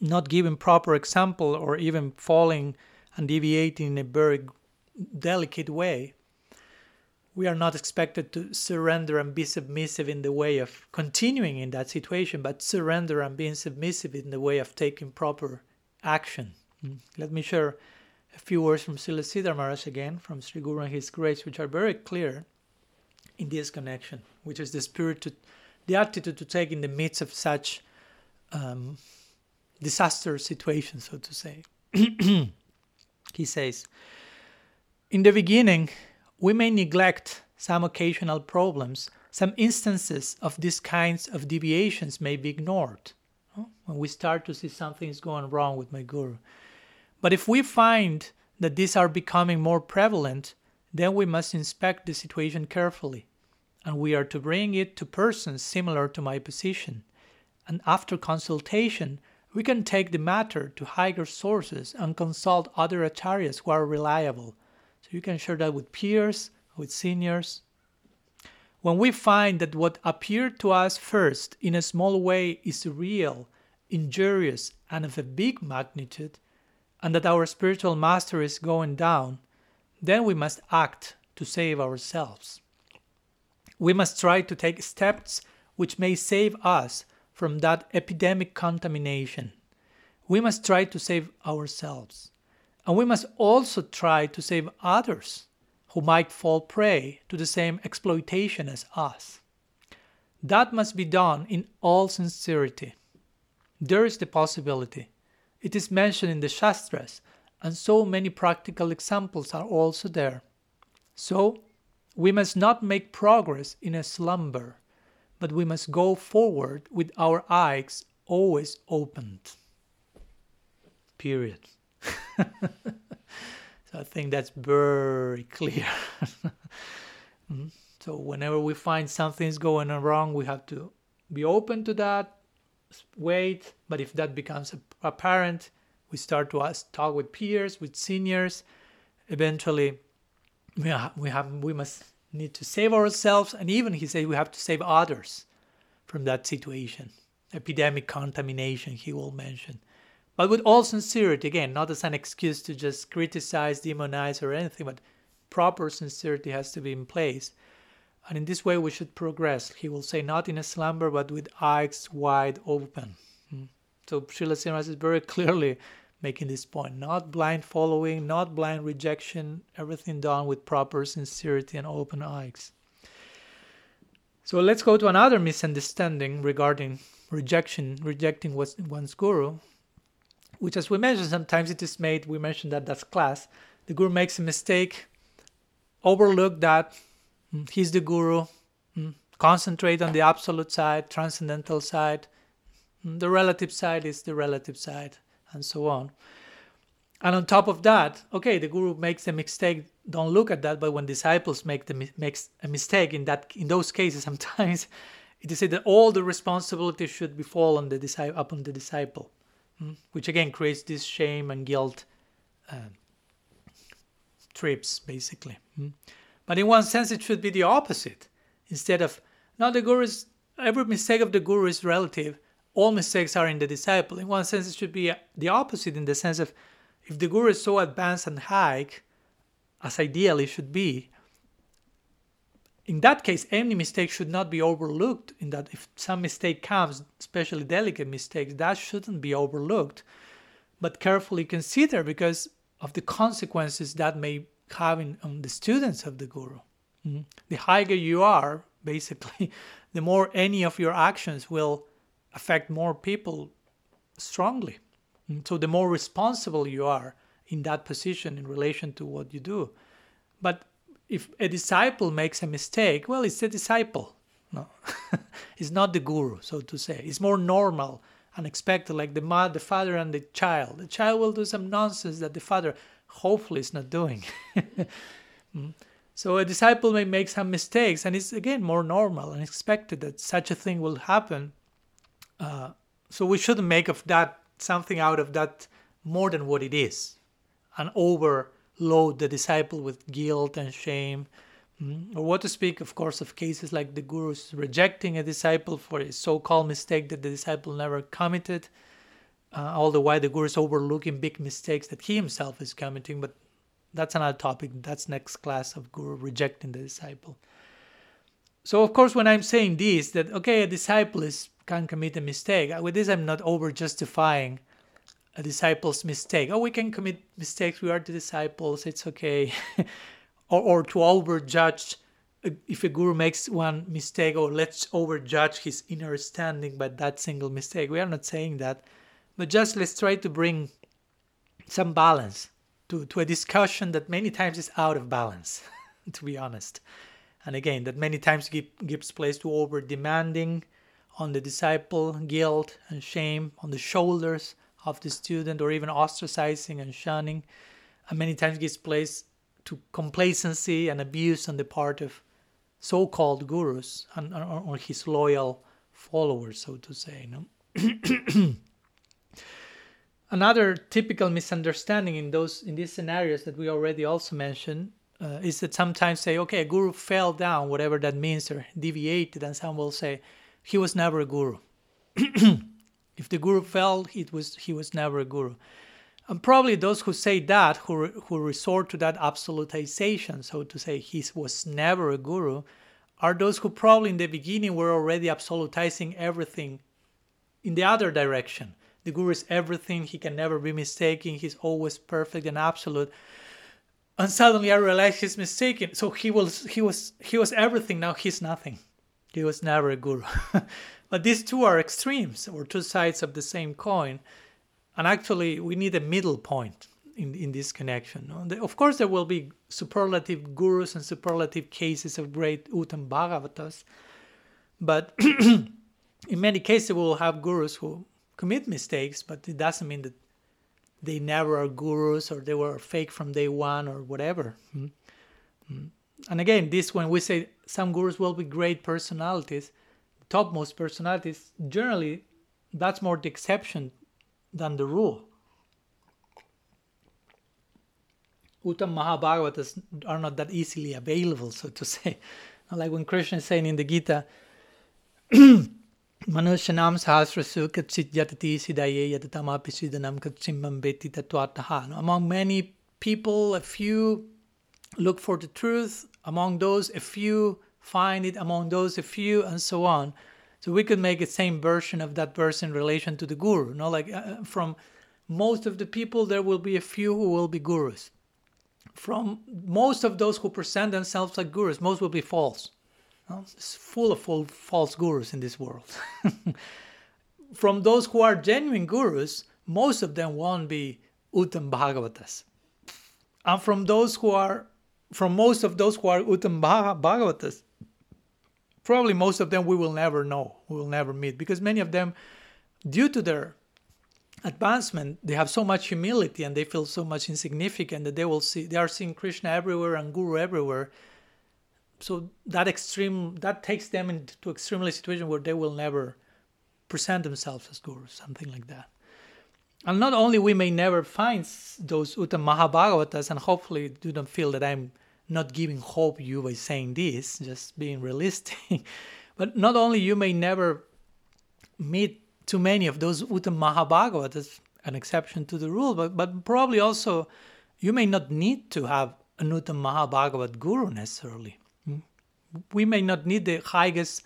not giving proper example or even falling and deviating in a very delicate way, we are not expected to surrender and be submissive in the way of continuing in that situation, but surrender and being submissive in the way of taking proper action. Mm. Let me share a few words from Srila Sridhar Maharaj again, from Sri Guru and His Grace, which are very clear in this connection, which is the spirit to, the attitude to take in the midst of such um, disaster situation, so to say. he says, In the beginning, we may neglect some occasional problems. Some instances of these kinds of deviations may be ignored. Oh, when we start to see something is going wrong with my guru. But if we find that these are becoming more prevalent, then we must inspect the situation carefully, and we are to bring it to persons similar to my position. And after consultation, we can take the matter to higher sources and consult other acharyas who are reliable. So you can share that with peers, with seniors. When we find that what appeared to us first in a small way is real, injurious, and of a big magnitude, and that our spiritual master is going down, then we must act to save ourselves. We must try to take steps which may save us from that epidemic contamination. We must try to save ourselves. And we must also try to save others who might fall prey to the same exploitation as us. That must be done in all sincerity. There is the possibility it is mentioned in the Shastras, and so many practical examples are also there. So, we must not make progress in a slumber, but we must go forward with our eyes always opened. Period. so I think that's very clear. Hmm? so whenever we find something's going wrong, we have to be open to that, wait. But if that becomes apparent, we start to ask, talk with peers, with seniors. Eventually, we have, we have we must need to save ourselves, and even he said we have to save others from that situation. Epidemic contamination, he will mention. But with all sincerity, again, not as an excuse to just criticize, demonize, or anything, but proper sincerity has to be in place. And in this way, we should progress. He will say, not in a slumber, but with eyes wide open. Hmm. So Srila Srinivas is very clearly making this point. Not blind following, not blind rejection, everything done with proper sincerity and open eyes. So let's go to another misunderstanding regarding rejection, rejecting one's guru, which, as we mentioned, sometimes it is made. We mentioned that that's class. The guru makes a mistake, overlook that hmm, he's the guru, hmm, concentrate on the absolute side, transcendental side. Hmm, the relative side is the relative side and so on. And on top of that, okay, the guru makes a mistake. Don't look at that. But when disciples make the makes a mistake in that in those cases, sometimes it is said that all the responsibility should be fall on the disciple upon the disciple? Which again creates this shame and guilt uh, trips basically. Hmm? But in one sense, it should be the opposite. Instead of now the guru's every mistake of the guru is relative all mistakes are in the disciple. In one sense, it should be the opposite in the sense of if the guru is so advanced and high, as ideally should be, in that case, any mistake should not be overlooked. In that, if some mistake comes, especially delicate mistakes, that shouldn't be overlooked, but carefully consider because of the consequences that may have in, on the students of the guru. Mm-hmm. The higher you are, basically, the more any of your actions will affect more people strongly. And so the more responsible you are in that position in relation to what you do. But if a disciple makes a mistake, well, it's a disciple. No, it's not the guru, so to say. It's more normal and expected, like the mother, the father, and the child. The child will do some nonsense that the father hopefully is not doing. Hmm. so a disciple may make some mistakes, and it's again more normal and expected that such a thing will happen uh, so we shouldn't make of that something out of that more than what it is and overload the disciple with guilt and shame. Mm? Or what to speak, of course, of cases like the guru's rejecting a disciple for a so called mistake that the disciple never committed. Uh, all the while, the guru is overlooking big mistakes that he himself is committing, but that's another topic. That's next class of guru rejecting the disciple. So, of course, when I'm saying this, that okay, a disciple is can commit a mistake. With this, I'm not over justifying a disciple's mistake. Oh, we can commit mistakes. We are the disciples. It's okay. or, or to overjudge uh, if a guru makes one mistake or let's overjudge his inner standing by that single mistake. We are not saying that, but just let's try to bring some balance to, to a discussion that many times is out of balance, to be honest. And again, that many times give, gives place to over demanding on the disciple, guilt and shame on the shoulders of the student, or even ostracizing and shunning. And many times gives place to complacency and abuse on the part of so-called gurus and or his loyal followers, so to say. No? Another typical misunderstanding in those in these scenarios that we already also mentioned uh, is that sometimes say, okay, a guru fell down, whatever that means, or deviated, and some will say he was never a guru. if the guru fell, it was he was never a guru. And probably those who say that, who, who resort to that absolutization, so to say, he was never a guru, are those who probably in the beginning were already absolutizing everything in the other direction. The guru is everything, he can never be mistaken, he's always perfect and absolute. And suddenly I realized he's mistaken. So he was he was he was everything, now he's nothing. He was never a guru. but these two are extremes or two sides of the same coin and actually we need a middle point in, in this connection. Of course, there will be superlative gurus and superlative cases of great Uttam Bhagavatas, but in many cases we will have gurus who commit mistakes, but it doesn't mean that they never are gurus or they were fake from day one or whatever. Hmm? Hmm. And again, this when we say some gurus will be great personalities, topmost personalities, generally that's more the exception than the rule. Uttam Mahabhagavatas are not that easily available, so to say. Like when Krishna is saying in the Gita, Manushanam sahasrasu katsit yatati sidaye yatatamapi sidanam katsimmam beti tatwataha. Among many people, a few look for the truth. Among those, a few find it. Among those, a few, and so on. So we could make a same version of that verse in relation to the guru. You know, like uh, uh, from most of the people, there will be a few who will be gurus. From most of those who present themselves like gurus, most will be false. You know, it's full of false gurus in this world. from those who are genuine gurus, most of them won't be Uttam Bhagavatas. And from those who are, from most of those who are Uttam Bhagavatas, probably most of them we will never know, we will never meet, because many of them, due to their advancement, they have so much humility and they feel so much insignificant that they will see they are seeing Krishna everywhere and Guru everywhere. So that extreme that takes them into extremely situation where they will never present themselves as gurus, something like that. And not only we may never find those Uttam Mahabhagavatas, and hopefully do not feel that I'm not giving hope you by saying this, just being realistic. but not only you may never meet too many of those Uttam Mahabhagavat, that's an exception to the rule, but, but probably also you may not need to have an Uttam Mahabhagavat guru necessarily. We may not need the highest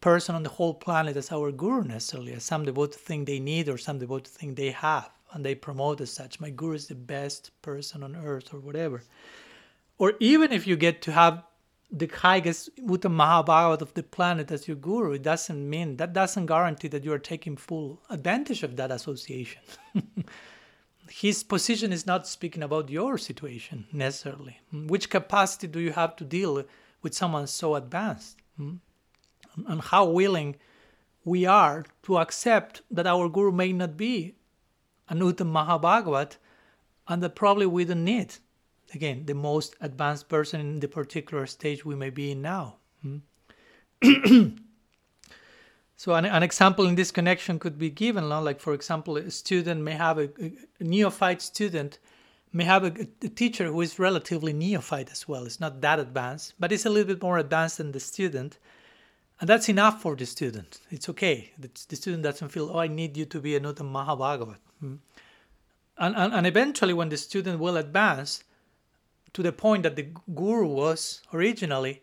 person on the whole planet as our guru necessarily, as some devotees think they need or some devotees think they have, and they promote as such. My guru is the best person on earth or whatever or even if you get to have the highest Uttam Mahabhagavat of the planet as your guru, it doesn't mean that doesn't guarantee that you are taking full advantage of that association. His position is not speaking about your situation necessarily. Which capacity do you have to deal with someone so advanced? Hmm? And how willing we are to accept that our guru may not be an Uttam Mahabhagavat and that probably we don't need again the most advanced person in the particular stage we may be in now. Hmm? so an, an, example in this connection could be given like for example a student may have a, a neophyte student may have a, a, teacher who is relatively neophyte as well. It's not that advanced but it's a little bit more advanced than the student. And that's enough for the student. It's okay. The, the student doesn't feel oh i need you to be a Uttam Mahabhagavat. Hmm? and, and, and eventually when the student will advance to the point that the guru was originally,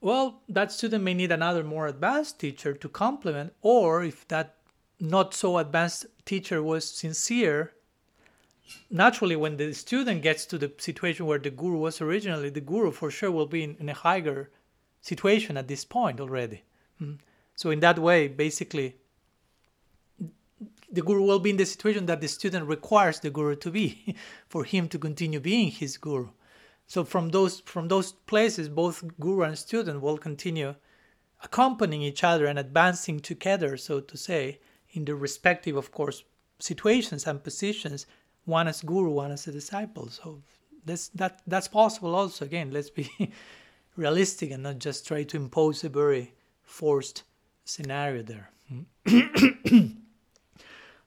well, that student may need another more advanced teacher to complement, or if that not so advanced teacher was sincere, naturally, when the student gets to the situation where the guru was originally, the guru for sure will be in, in a higher situation at this point already. Mm. So in that way, basically, the guru will be in the situation that the student requires the guru to be for him to continue being his guru. So from those from those places, both guru and student will continue accompanying each other and advancing together, so to say, in the respective, of course, situations and positions, one as guru, one as a disciple. So that's that that's possible also. Again, let's be realistic and not just try to impose a very forced scenario there.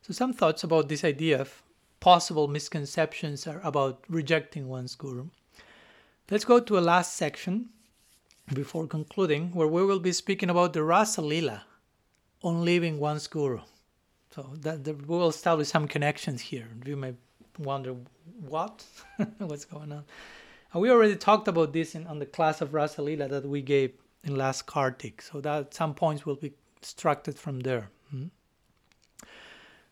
so some thoughts about this idea of possible misconceptions are about rejecting one's guru. Let's go to a last section before concluding, where we will be speaking about the Rasa Lila on leaving one's guru. So that, we will establish some connections here. You may wonder what, what's going on. And we already talked about this in, on the class of Rasa Lila that we gave in last Kartik. So that some points will be extracted from there.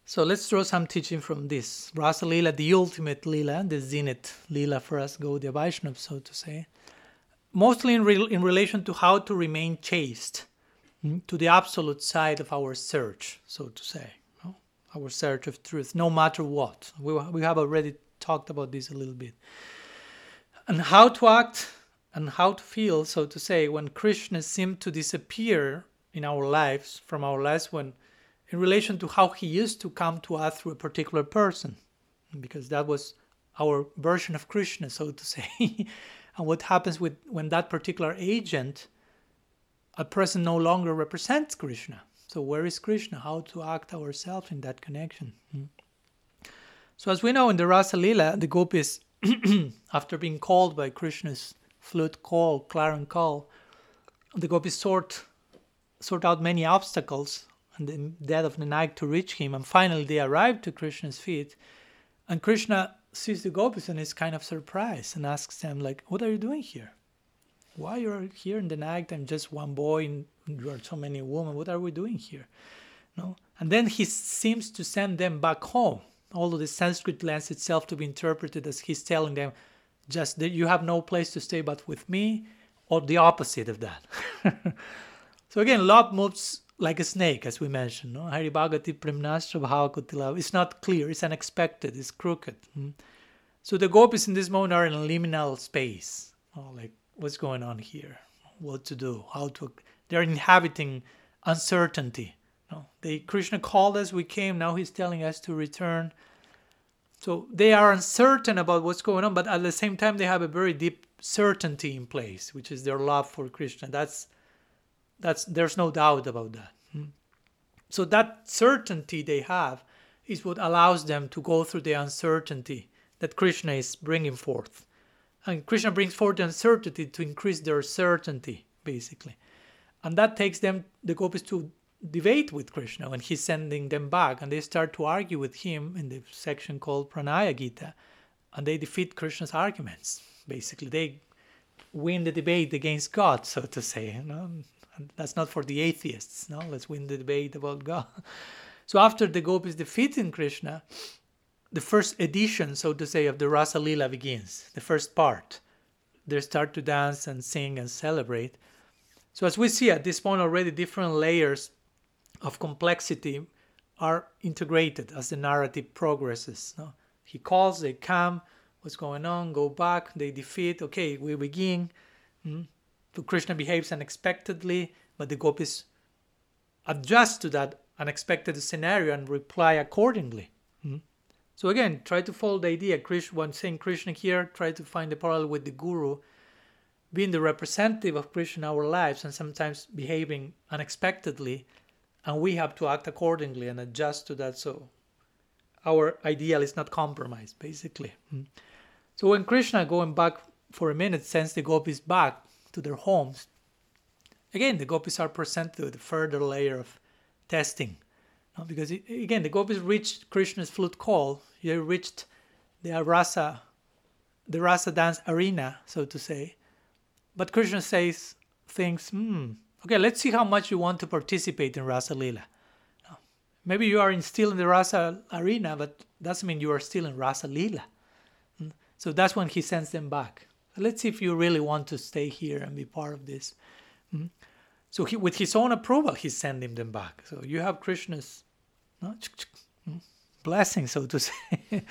So let's draw some teaching from this. Rasa Lila, the ultimate Lila, the zenith Lila for us Gaudiya Vaishnava, so to say. Mostly in, re- in relation to how to remain chaste, hmm, to the absolute side of our search, so to say, no? our search of truth, no matter what. We, we have already talked about this a little bit. And how to act and how to feel, so to say, when Krishna seemed to disappear in our lives, from our lives, when in relation to how he used to come to us through a particular person, because that was our version of Krishna, so to say. and what happens with when that particular agent, a person no longer represents Krishna. So where is Krishna? How to act ourselves in that connection? Hmm. So as we know in the Rasa Lila, the gopis, after being called by Krishna's flute call, clarion call, the gopis sort sort out many obstacles and the death of Nanaik to reach him. And finally, they arrive to Krishna's feet. And Krishna sees the gopis and is kind of surprised and asks them, like, what are you doing here? Why are you are here in the night? I'm just one boy and you are so many women. What are we doing here? No? And then he seems to send them back home. Although the Sanskrit lends itself to be interpreted as he's telling them, just that you have no place to stay but with me, or the opposite of that. so again, love moves like a snake, as we mentioned. No? Hari Bhagati Primnastra Bhavakutila. It's not clear, it's unexpected, it's crooked. Hmm? So the gopis in this moment are in a liminal space. Oh, like, what's going on here? What to do? How to. They're inhabiting uncertainty. No? They, Krishna called us, we came, now he's telling us to return. So they are uncertain about what's going on, but at the same time, they have a very deep certainty in place, which is their love for Krishna. That's that's there's no doubt about that. Hmm. So that certainty they have is what allows them to go through the uncertainty that Krishna is bringing forth. And Krishna brings forth the uncertainty to increase their certainty, basically. And that takes them, the gopis, to debate with Krishna when he's sending them back. And they start to argue with him in the section called Pranaya Gita. And they defeat Krishna's arguments, basically. They win the debate against God, so to say. That's not for the atheists. No, let's win the debate about God. So after the gopis defeating Krishna, the first edition, so to say, of the Rasa Lila begins. The first part. They start to dance and sing and celebrate. So as we see at this point already, different layers of complexity are integrated as the narrative progresses. No? He calls, they come, what's going on, go back, they defeat, okay, we begin. Hmm? Krishna behaves unexpectedly, but the gopis adjust to that unexpected scenario and reply accordingly. Hmm? So again, try to follow the idea. Krishna, when saying Krishna here, try to find the parallel with the guru, being the representative of Krishna in our lives and sometimes behaving unexpectedly, and we have to act accordingly and adjust to that so our ideal is not compromised, basically. Hmm? So when Krishna, going back for a minute, sends the gopis back, to their homes. Again, the gopis are presented with a further layer of testing. Because again, the gopis reached Krishna's flute call. They reached the rasa, the rasa dance arena, so to say. But Krishna says things, hmm, okay, let's see how much you want to participate in Rasa Lila. Maybe you are in, still in the Rasa arena, but doesn't mean you are still in Rasa Lila. Hmm? So that's when he sends them back let's see if you really want to stay here and be part of this Mm? So he, with his own approval, he's sending them back. So you have Krishna's no, mm, blessing, so to say.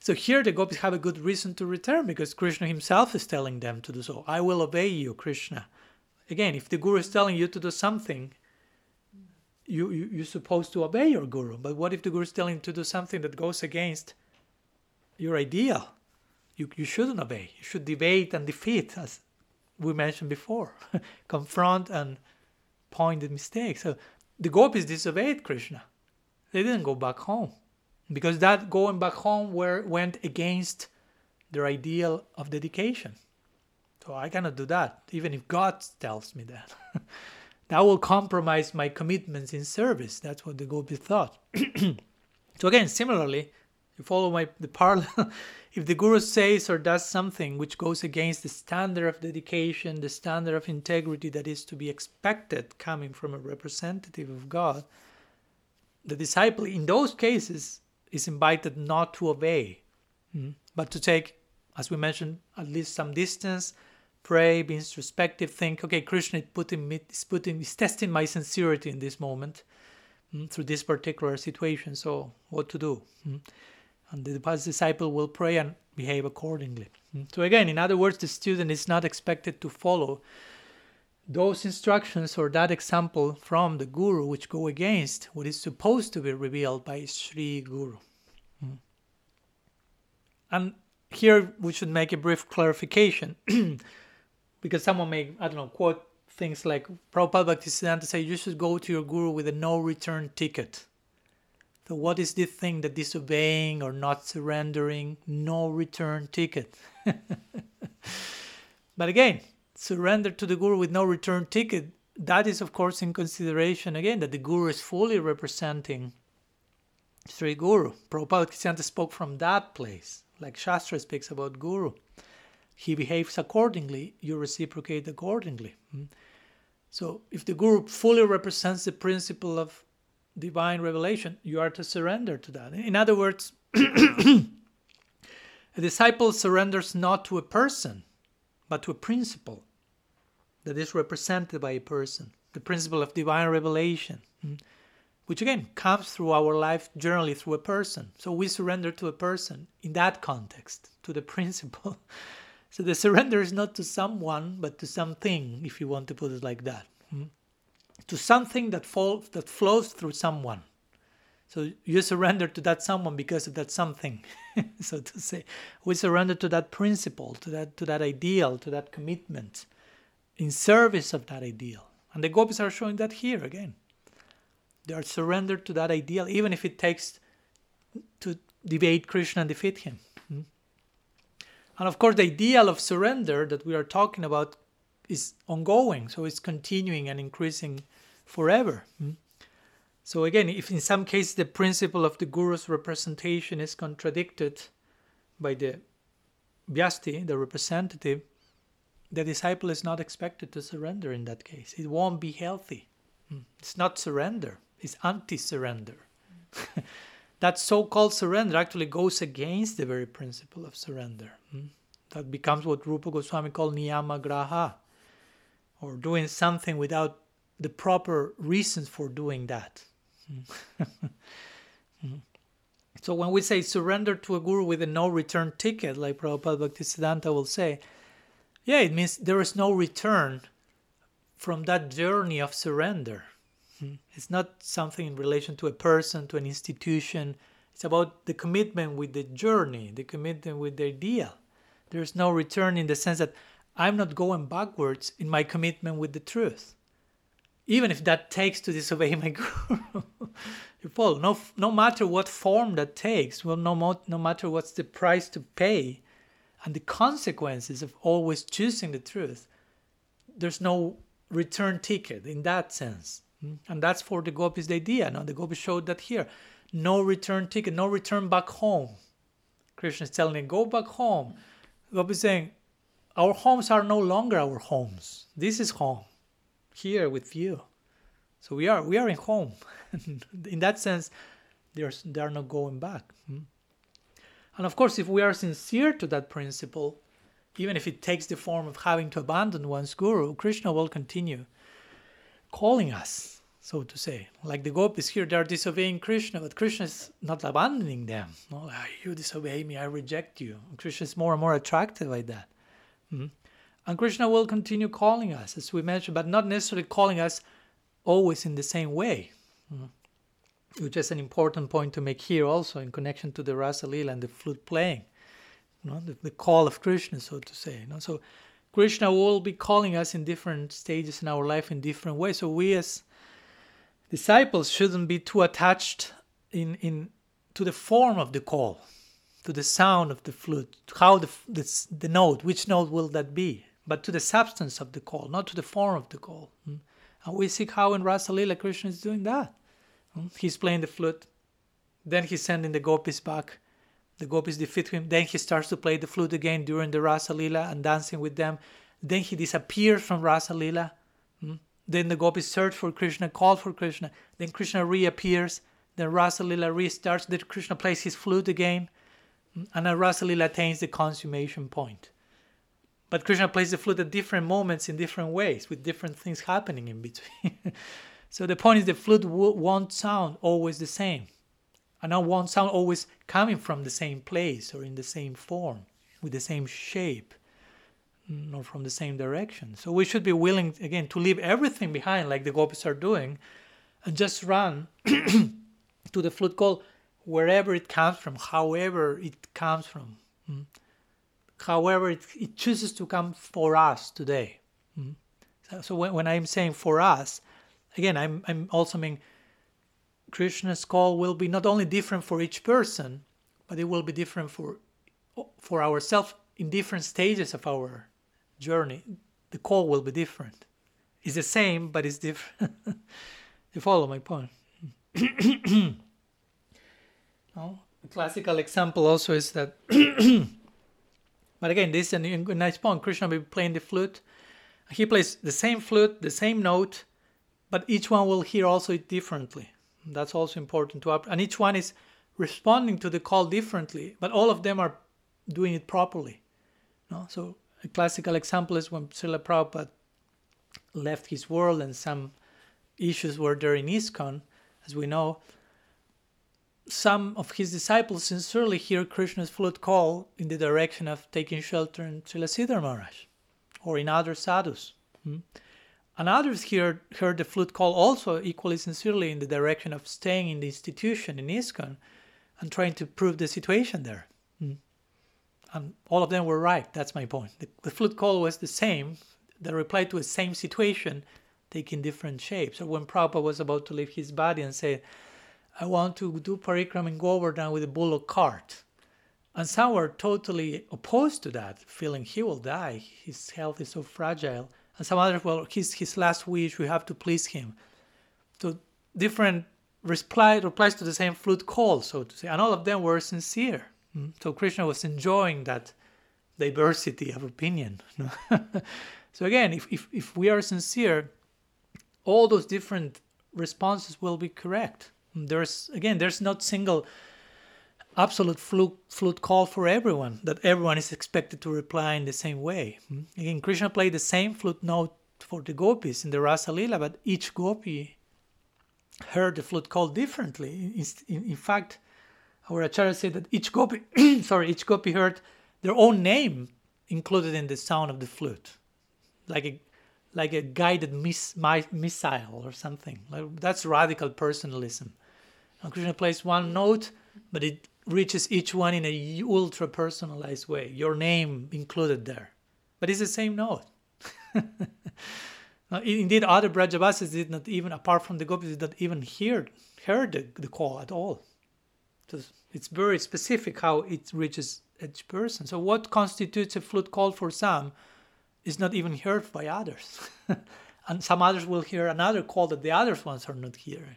so here the gopis have a good reason to return because Krishna himself is telling them to do so. I will obey you, Krishna. Again, if the guru is telling you to do something, you, you you're supposed to obey your guru. But what if the guru is telling you to do something that goes against your ideal? You, you shouldn't obey. You should debate and defeat, as we mentioned before. Confront and point at mistakes. So the gopis disobeyed Krishna. They didn't go back home because that going back home were, went against their ideal of dedication. So I cannot do that, even if God tells me that. that will compromise my commitments in service. That's what the gopis thought. so again, similarly, you follow my the parallel. if the guru says or does something which goes against the standard of dedication, the standard of integrity that is to be expected coming from a representative of God, the disciple in those cases is invited not to obey, mm, but to take, as we mentioned, at least some distance, pray, be introspective, think, okay, Krishna is putting, me, is putting, is testing my sincerity in this moment mm, through this particular situation. So, what to do? And the disciple will pray and behave accordingly. Mm. So, again, in other words, the student is not expected to follow those instructions or that example from the Guru which go against what is supposed to be revealed by Sri Guru. Mm. And here we should make a brief clarification because someone may, I don't know, quote things like Prabhupada Bhaktisiddhanta say you should go to your Guru with a no return ticket. So what is this thing that disobeying or not surrendering? No return ticket. but again, surrender to the guru with no return ticket, that is, of course, in consideration again that the guru is fully representing Sri Guru. Prabhupada Bhaktisiddhanta spoke from that place, like Shastra speaks about Guru. He behaves accordingly, you reciprocate accordingly. Hmm? So, if the Guru fully represents the principle of divine revelation, you are to surrender to that. In other words, a disciple surrenders not to a person, but to a principle that is represented by a person, the principle of divine revelation, hmm, which again comes through our life generally through a person. So we surrender to a person in that context, to the principle. So the surrender is not to someone, but to something, if you want to put it like that. To something that, fall, that flows through someone. So you surrender to that someone because of that something, so to say. We surrender to that principle, to that to that ideal, to that commitment in service of that ideal. And the gopis are showing that here again. They are surrendered to that ideal, even if it takes to debate Krishna and defeat him. Hmm? And of course, the ideal of surrender that we are talking about is ongoing, so it's continuing and increasing forever. Hmm? So, again, if in some cases the principle of the guru's representation is contradicted by the Vyasti, the representative, the disciple is not expected to surrender in that case. It won't be healthy. Hmm. It's not surrender, it's anti surrender. that so called surrender actually goes against the very principle of surrender. Hmm. That becomes what Rupa Goswami called niyama graha, or doing something without the proper reasons for doing that. So when we say surrender to a guru with a no return ticket, like Prabhupada Bhaktisiddhanta will say, yeah, it means there is no return from that journey of surrender. It's not something in relation to a person, to an institution. It's about the commitment with the journey, the commitment with the idea. There's no return in the sense that I'm not going backwards in my commitment with the truth. Even if that takes to disobey my guru. follow? No, no matter what form that takes, well, no, no matter what's the price to pay, and the consequences of always choosing the truth, there's no return ticket in that sense. Hmm? And that's for the gopis the idea. Now the gopis showed that here. No return ticket, no return back home. Krishna is telling them, go back home. Gopis saying, our homes are no longer our homes. This is home. Here with you. So we are we are in home. in that sense, there's they are not going back. Hmm? And of course, if we are sincere to that principle, even if it takes the form of having to abandon one's guru, Krishna will continue calling us, so to say. Like the gopis here, they are disobeying Krishna, but Krishna is not abandoning them. No, you disobey me, I reject you. Krishna is more and more attracted by that. Mm-hmm. And Krishna will continue calling us, as we mentioned, but not necessarily calling us always in the same way. Mm-hmm which is an important point to make here also in connection to the Rasa Lila and the flute playing, you know, the, the, call of Krishna, so to say. You know? So Krishna will be calling us in different stages in our life in different ways. So we as disciples shouldn't be too attached in, in to the form of the call, to the sound of the flute, how the, the, the note, which note will that be, but to the substance of the call, not to the form of the call. Hmm? And we see how in Rasa Lila Krishna is doing that. He's playing the flute. Then he's sending the gopis back. The gopis defeat him. Then he starts to play the flute again during the Rasa Lila and dancing with them. Then he disappears from Rasa Lila. Hmm? Then the gopis search for Krishna, call for Krishna. Then Krishna reappears. Then Rasa Lila restarts. Then Krishna plays his flute again. Hmm? And then Rasa Lila attains the consummation point. But Krishna plays the flute at different moments in different ways, with different things happening in between. So the point is the flute won't sound always the same. And not won't sound always coming from the same place or in the same form, with the same shape, nor from the same direction. So we should be willing, again, to leave everything behind, like the gopis are doing, and just run to the flute call wherever it comes from, however it comes from, mm. However it, it, chooses to come for us today. Mm. So, so when, when I'm saying for us, again, I'm, I'm also mean Krishna's call will be not only different for each person, but it will be different for for ourselves in different stages of our journey. The call will be different. It's the same, but it's different. you follow my point? no? A classical example also is that, but again, this is a nice point. Krishna will be playing the flute. He plays the same flute, the same note, but each one will hear also it differently. That's also important to up, and each one is responding to the call differently, but all of them are doing it properly. No? So a classical example is when Srila Prabhupada left his world and some issues were there in ISKCON, as we know. Some of his disciples sincerely hear Krishna's flute call in the direction of taking shelter in Srila Maharaj or in other sadhus. Hmm? And others heard, heard the flute call also equally sincerely in the direction of staying in the institution in ISKCON and trying to prove the situation there. Mm. And all of them were right. That's my point. The, the, flute call was the same, the reply to the same situation, taking different shapes. So when Prabhupada was about to leave his body and said, I want to do parikram and go over Govardhan with a bullock cart. And some were totally opposed to that, feeling he will die. His health is so fragile and some others, well, his his last wish, we have to please him. So different reply replies to the same flute call, so to say, and all of them were sincere. Hmm? So Krishna was enjoying that diversity of opinion. so again, if, if if we are sincere, all those different responses will be correct. There's again, there's not single absolute flute, flute call for everyone, that everyone is expected to reply in the same way. Again, Krishna played the same flute note for the gopis in the Rasa Lila, but each gopi heard the flute call differently. In, in, in fact, our acharya said that each gopi, sorry, each gopi heard their own name included in the sound of the flute, like a like a guided miss, my, missile or something. Like, that's radical personalism. Krishna plays one note, but it reaches each one in a ultra personalized way, your name included there. But it's the same note. Uh, indeed, other Brajavasis did not even, apart from the gopis, did not even hear, hear the, the call at all. So it's very specific how it reaches each person. So what constitutes a flute call for some is not even heard by others. and some others will hear another call that the other ones are not hearing.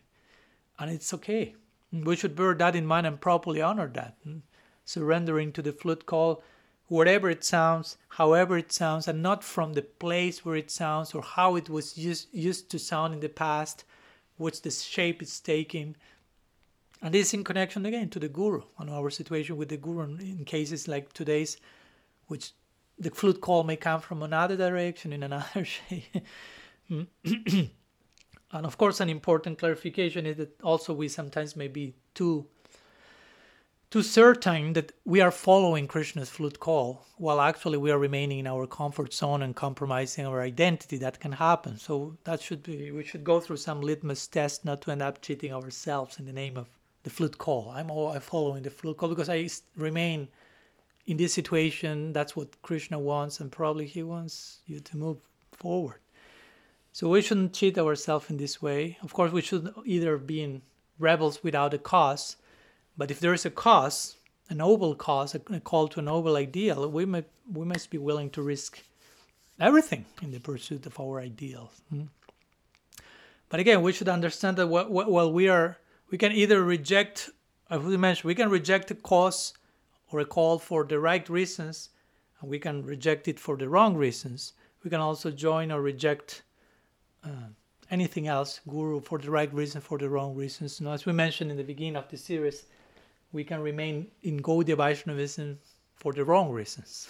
And it's okay. We should bear that in mind and properly honor that. Mm. Surrendering to the flute call, whatever it sounds, however it sounds, and not from the place where it sounds or how it was used, used to sound in the past, what's the shape it's taking. And this in connection again to the guru and our situation with the guru in cases like today's, which the flute call may come from another direction in another shape. Mm. and of course, an important clarification is that also we sometimes may be too too certain that we are following Krishna's flute call, while actually we are remaining in our comfort zone and compromising our identity. That can happen. So that should be we should go through some litmus test not to end up cheating ourselves in the name of the flute call. I'm all I'm following the flute call because I remain in this situation. That's what Krishna wants, and probably he wants you to move forward. So we shouldn't cheat ourselves in this way. Of course, we should either be in rebels without a cause but if there is a cause, a noble cause, a, call to a noble ideal, we might we must be willing to risk everything in the pursuit of our ideals. Hmm? But again, we should understand that while we are, we can either reject, as we mentioned, we can reject a cause or a call for the right reasons, and we can reject it for the wrong reasons. We can also join or reject uh, anything else, guru, for the right reason, for the wrong reasons. You know, as we mentioned in the beginning of the series, we can remain in Gaudiya Vaishnavism for the wrong reasons.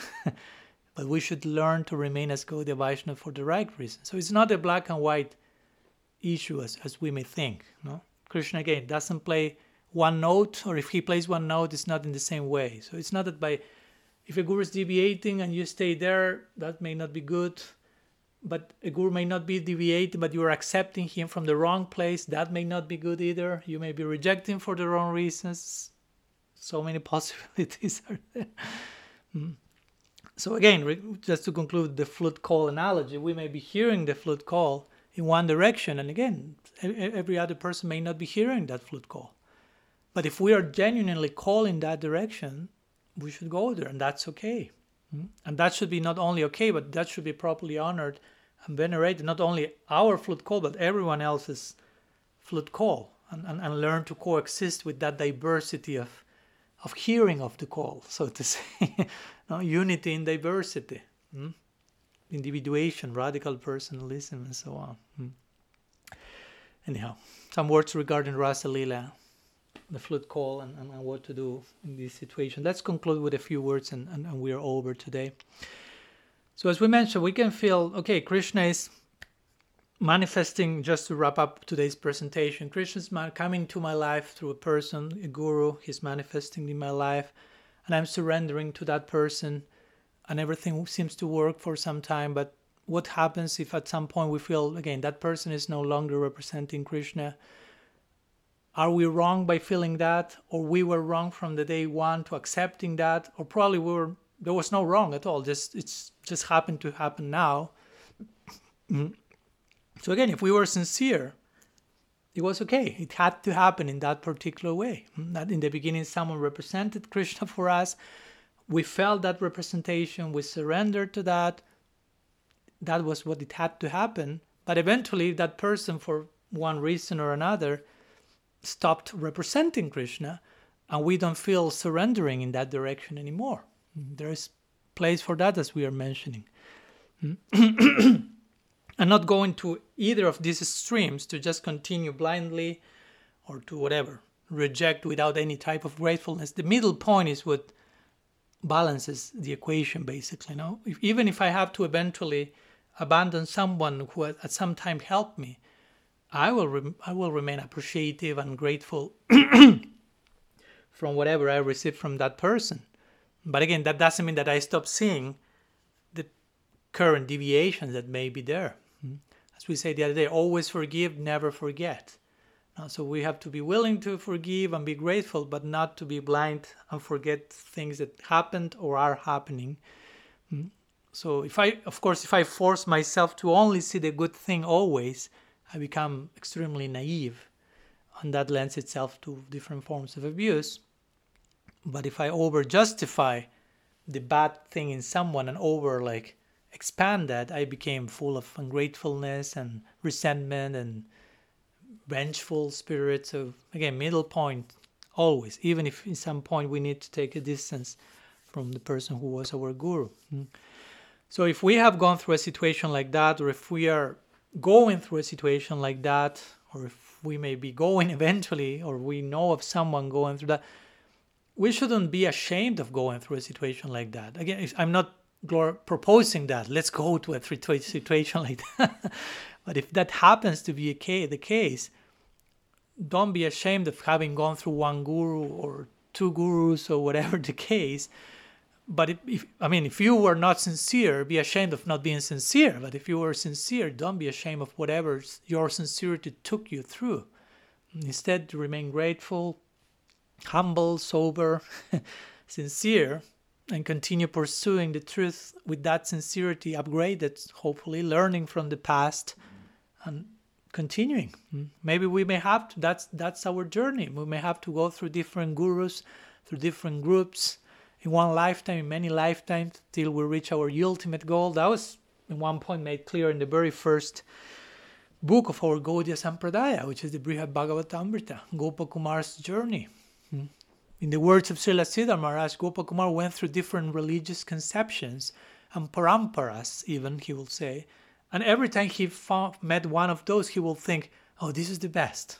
but we should learn to remain as Gaudiya Vaishnava for the right reasons. So it's not a black and white issue as, as we may think. No? Krishna again doesn't play one note, or if he plays one note, it's not in the same way. So it's not that by if a guru is deviating and you stay there, that may not be good. But a guru may not be deviating, but you are accepting him from the wrong place. That may not be good either. You may be rejecting for the wrong reasons so many possibilities are there. Mm. So again, just to conclude the flute call analogy, we may be hearing the flute call in one direction, and again, every other person may not be hearing that flute call. But if we are genuinely calling that direction, we should go there, and that's okay. Mm. And that should be not only okay, but that should be properly honored and venerated. Not only our flute call, but everyone else's flute call, and, and, and learn to coexist with that diversity of of hearing of the call, so to say. no, unity in diversity, hmm? individuation, radical personalism, and so on. Hmm? Anyhow, some words regarding Rasa Lila, the flute call, and, and, and, what to do in this situation. Let's conclude with a few words, and, and, and we are over today. So, as we mentioned, we can feel okay, Krishna is manifesting just to wrap up today's presentation krishna's coming to my life through a person a guru. He's manifesting in my life and i'm surrendering to that person and everything seems to work for some time but what happens if at some point we feel again that person is no longer representing krishna? Are we wrong by feeling that or we were wrong from the day one to accepting that? Or probably we were there was no wrong at all just it's just happened to happen now mm-hmm. So again, if we were sincere, it was okay. It had to happen in that particular way. That in the beginning, someone represented Krishna for us. We felt that representation. We surrendered to that. That was what it had to happen. But eventually, that person, for one reason or another, stopped representing Krishna, and we don't feel surrendering in that direction anymore. There is place for that, as we are mentioning. Hmm? and not going to either of these streams to just continue blindly or to whatever reject without any type of gratefulness. The middle point is what balances the equation basically no if, even if i have to eventually abandon someone who at some time helped me i will re- i will remain appreciative and grateful from whatever i receive from that person but again that doesn't mean that i stop seeing the current deviations that may be there as we said the other day, always forgive, never forget. so we have to be willing to forgive and be grateful, but not to be blind and forget things that happened or are happening. So if I, of course, if I force myself to only see the good thing always, I become extremely naive, and that lends itself to different forms of abuse. But if I over justify the bad thing in someone and over like expand that, I became full of ungratefulness and resentment and vengeful spirit. So again, middle point always, even if in some point we need to take a distance from the person who was our guru. Hmm. So if we have gone through a situation like that, or if we are going through a situation like that, or if we may be going eventually, or we know of someone going through that, we shouldn't be ashamed of going through a situation like that. Again, I'm not proposing that let's go to a three situation like that. But if that happens to be the case don't be ashamed of having gone through one guru or two gurus or whatever the case. But if, if, i mean if you were not sincere be ashamed of not being sincere. But if you were sincere don't be ashamed of whatever your sincerity took you through. Instead remain grateful humble sober sincere and continue pursuing the truth with that sincerity upgraded hopefully learning from the past and continuing. Mm. Maybe we may have to that's that's our journey. We may have to go through different gurus through different groups in one lifetime in many lifetimes till we reach our ultimate goal. That was at one point made clear in the very first book of our Gaudiya Sampradaya, which is the Brihad Bhagavatamrita, Gopakumar's journey. Mm-hmm. In the words of Srila Sridhar Maharaj, Gopakumar went through different religious conceptions and paramparas, even, he will say. And every time he found, met one of those, he will think, oh, this is the best.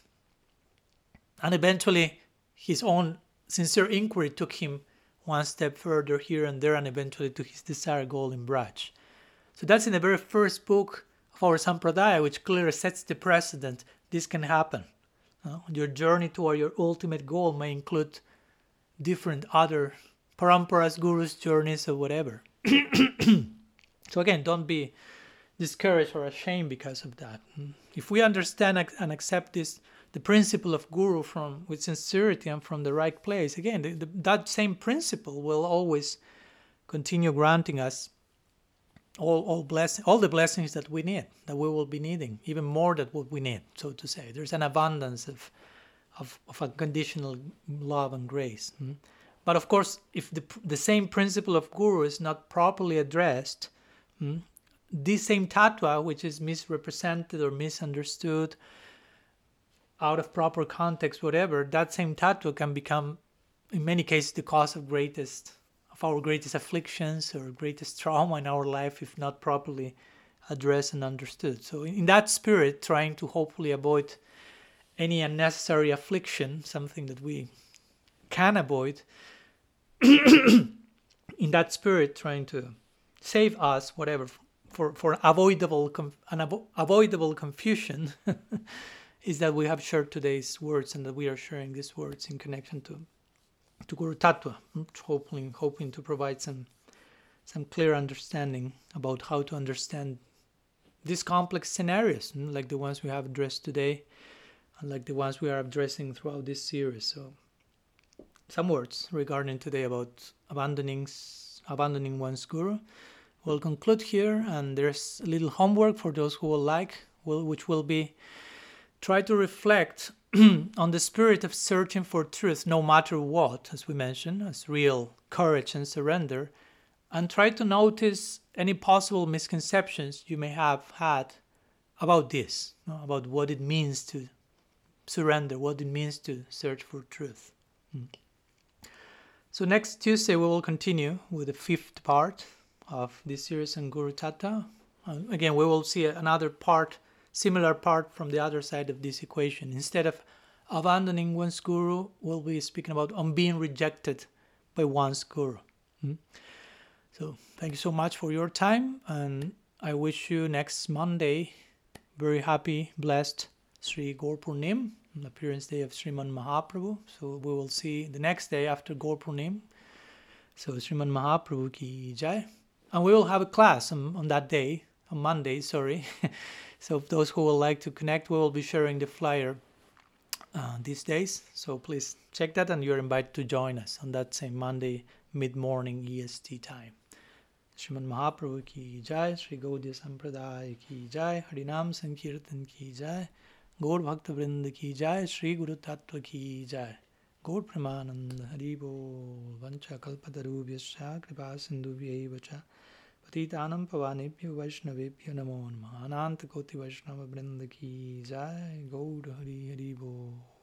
And eventually, his own sincere inquiry took him one step further here and there, and eventually to his desired goal in Braj. So that's in the very first book of our Sampradaya, which clearly sets the precedent. This can happen. Your journey toward your ultimate goal may include different other paramparas, gurus, journeys, or whatever. so again, don't be discouraged or ashamed because of that. Mm. If we understand and accept this, the principle of guru from with sincerity and from the right place, again, the, the, that same principle will always continue granting us all all bless all the blessings that we need, that we will be needing, even more than what we need, so to say. There's an abundance of of, of unconditional love and grace. Hmm? But of course, if the, the same principle of guru is not properly addressed, hmm, this same tattva, which is misrepresented or misunderstood, out of proper context, whatever, that same tattva can become, in many cases, the cause of greatest of our greatest afflictions or greatest trauma in our life if not properly addressed and understood. So, in that spirit, trying to hopefully avoid any unnecessary affliction, something that we can avoid, in that spirit, trying to save us, whatever, for, for avoidable an avo- avoidable confusion, is that we have shared today's words and that we are sharing these words in connection to to Guru Tattva, hoping hoping to provide some some clear understanding about how to understand these complex scenarios, hmm, like the ones we have addressed today, and like the ones we are addressing throughout this series. So, some words regarding today about abandoning abandoning one's guru. We'll conclude here, and there's a little homework for those who will like, will, which will be try to reflect on the spirit of searching for truth, no matter what, as we mentioned, as real courage and surrender, and try to notice any possible misconceptions you may have had about this, about what it means to surrender, what it means to search for truth. Mm. So next Tuesday we will continue with the fifth part of this series on Guru Tattva. Uh, again, we will see another part, similar part from the other side of this equation. Instead of abandoning one's guru, we'll be speaking about on being rejected by one's guru. Mm. So thank you so much for your time, and I wish you next Monday very happy, blessed Sri Gaur appearance day of Sriman Mahaprabhu. So we will see the next day after Gaur So Sriman Mahaprabhu ki jai. And we will have a class on, on that day, on Monday, sorry. So those who would like to connect, we will be sharing the flyer uh, these days. So please check that, and you're invited to join us on that same Monday mid-morning EST time. Shriman Mahaprabhu ki jai, Sri Gaudiya Sampradaya ki jai, Harinam Sankirtan ki jai, Gaur Bhakta Vrinda ki jai, Sri Guru Tattva ki jai, Gaur Pramanand Haribo Vancha Kalpatarubhyasya Kripa Sindhubhyai Vacha पतितानम पवानेभ्यो वैष्णवेभ्यो नमो नमः। कोटि वैष्णव की जय। गौर हरि हरि बोल।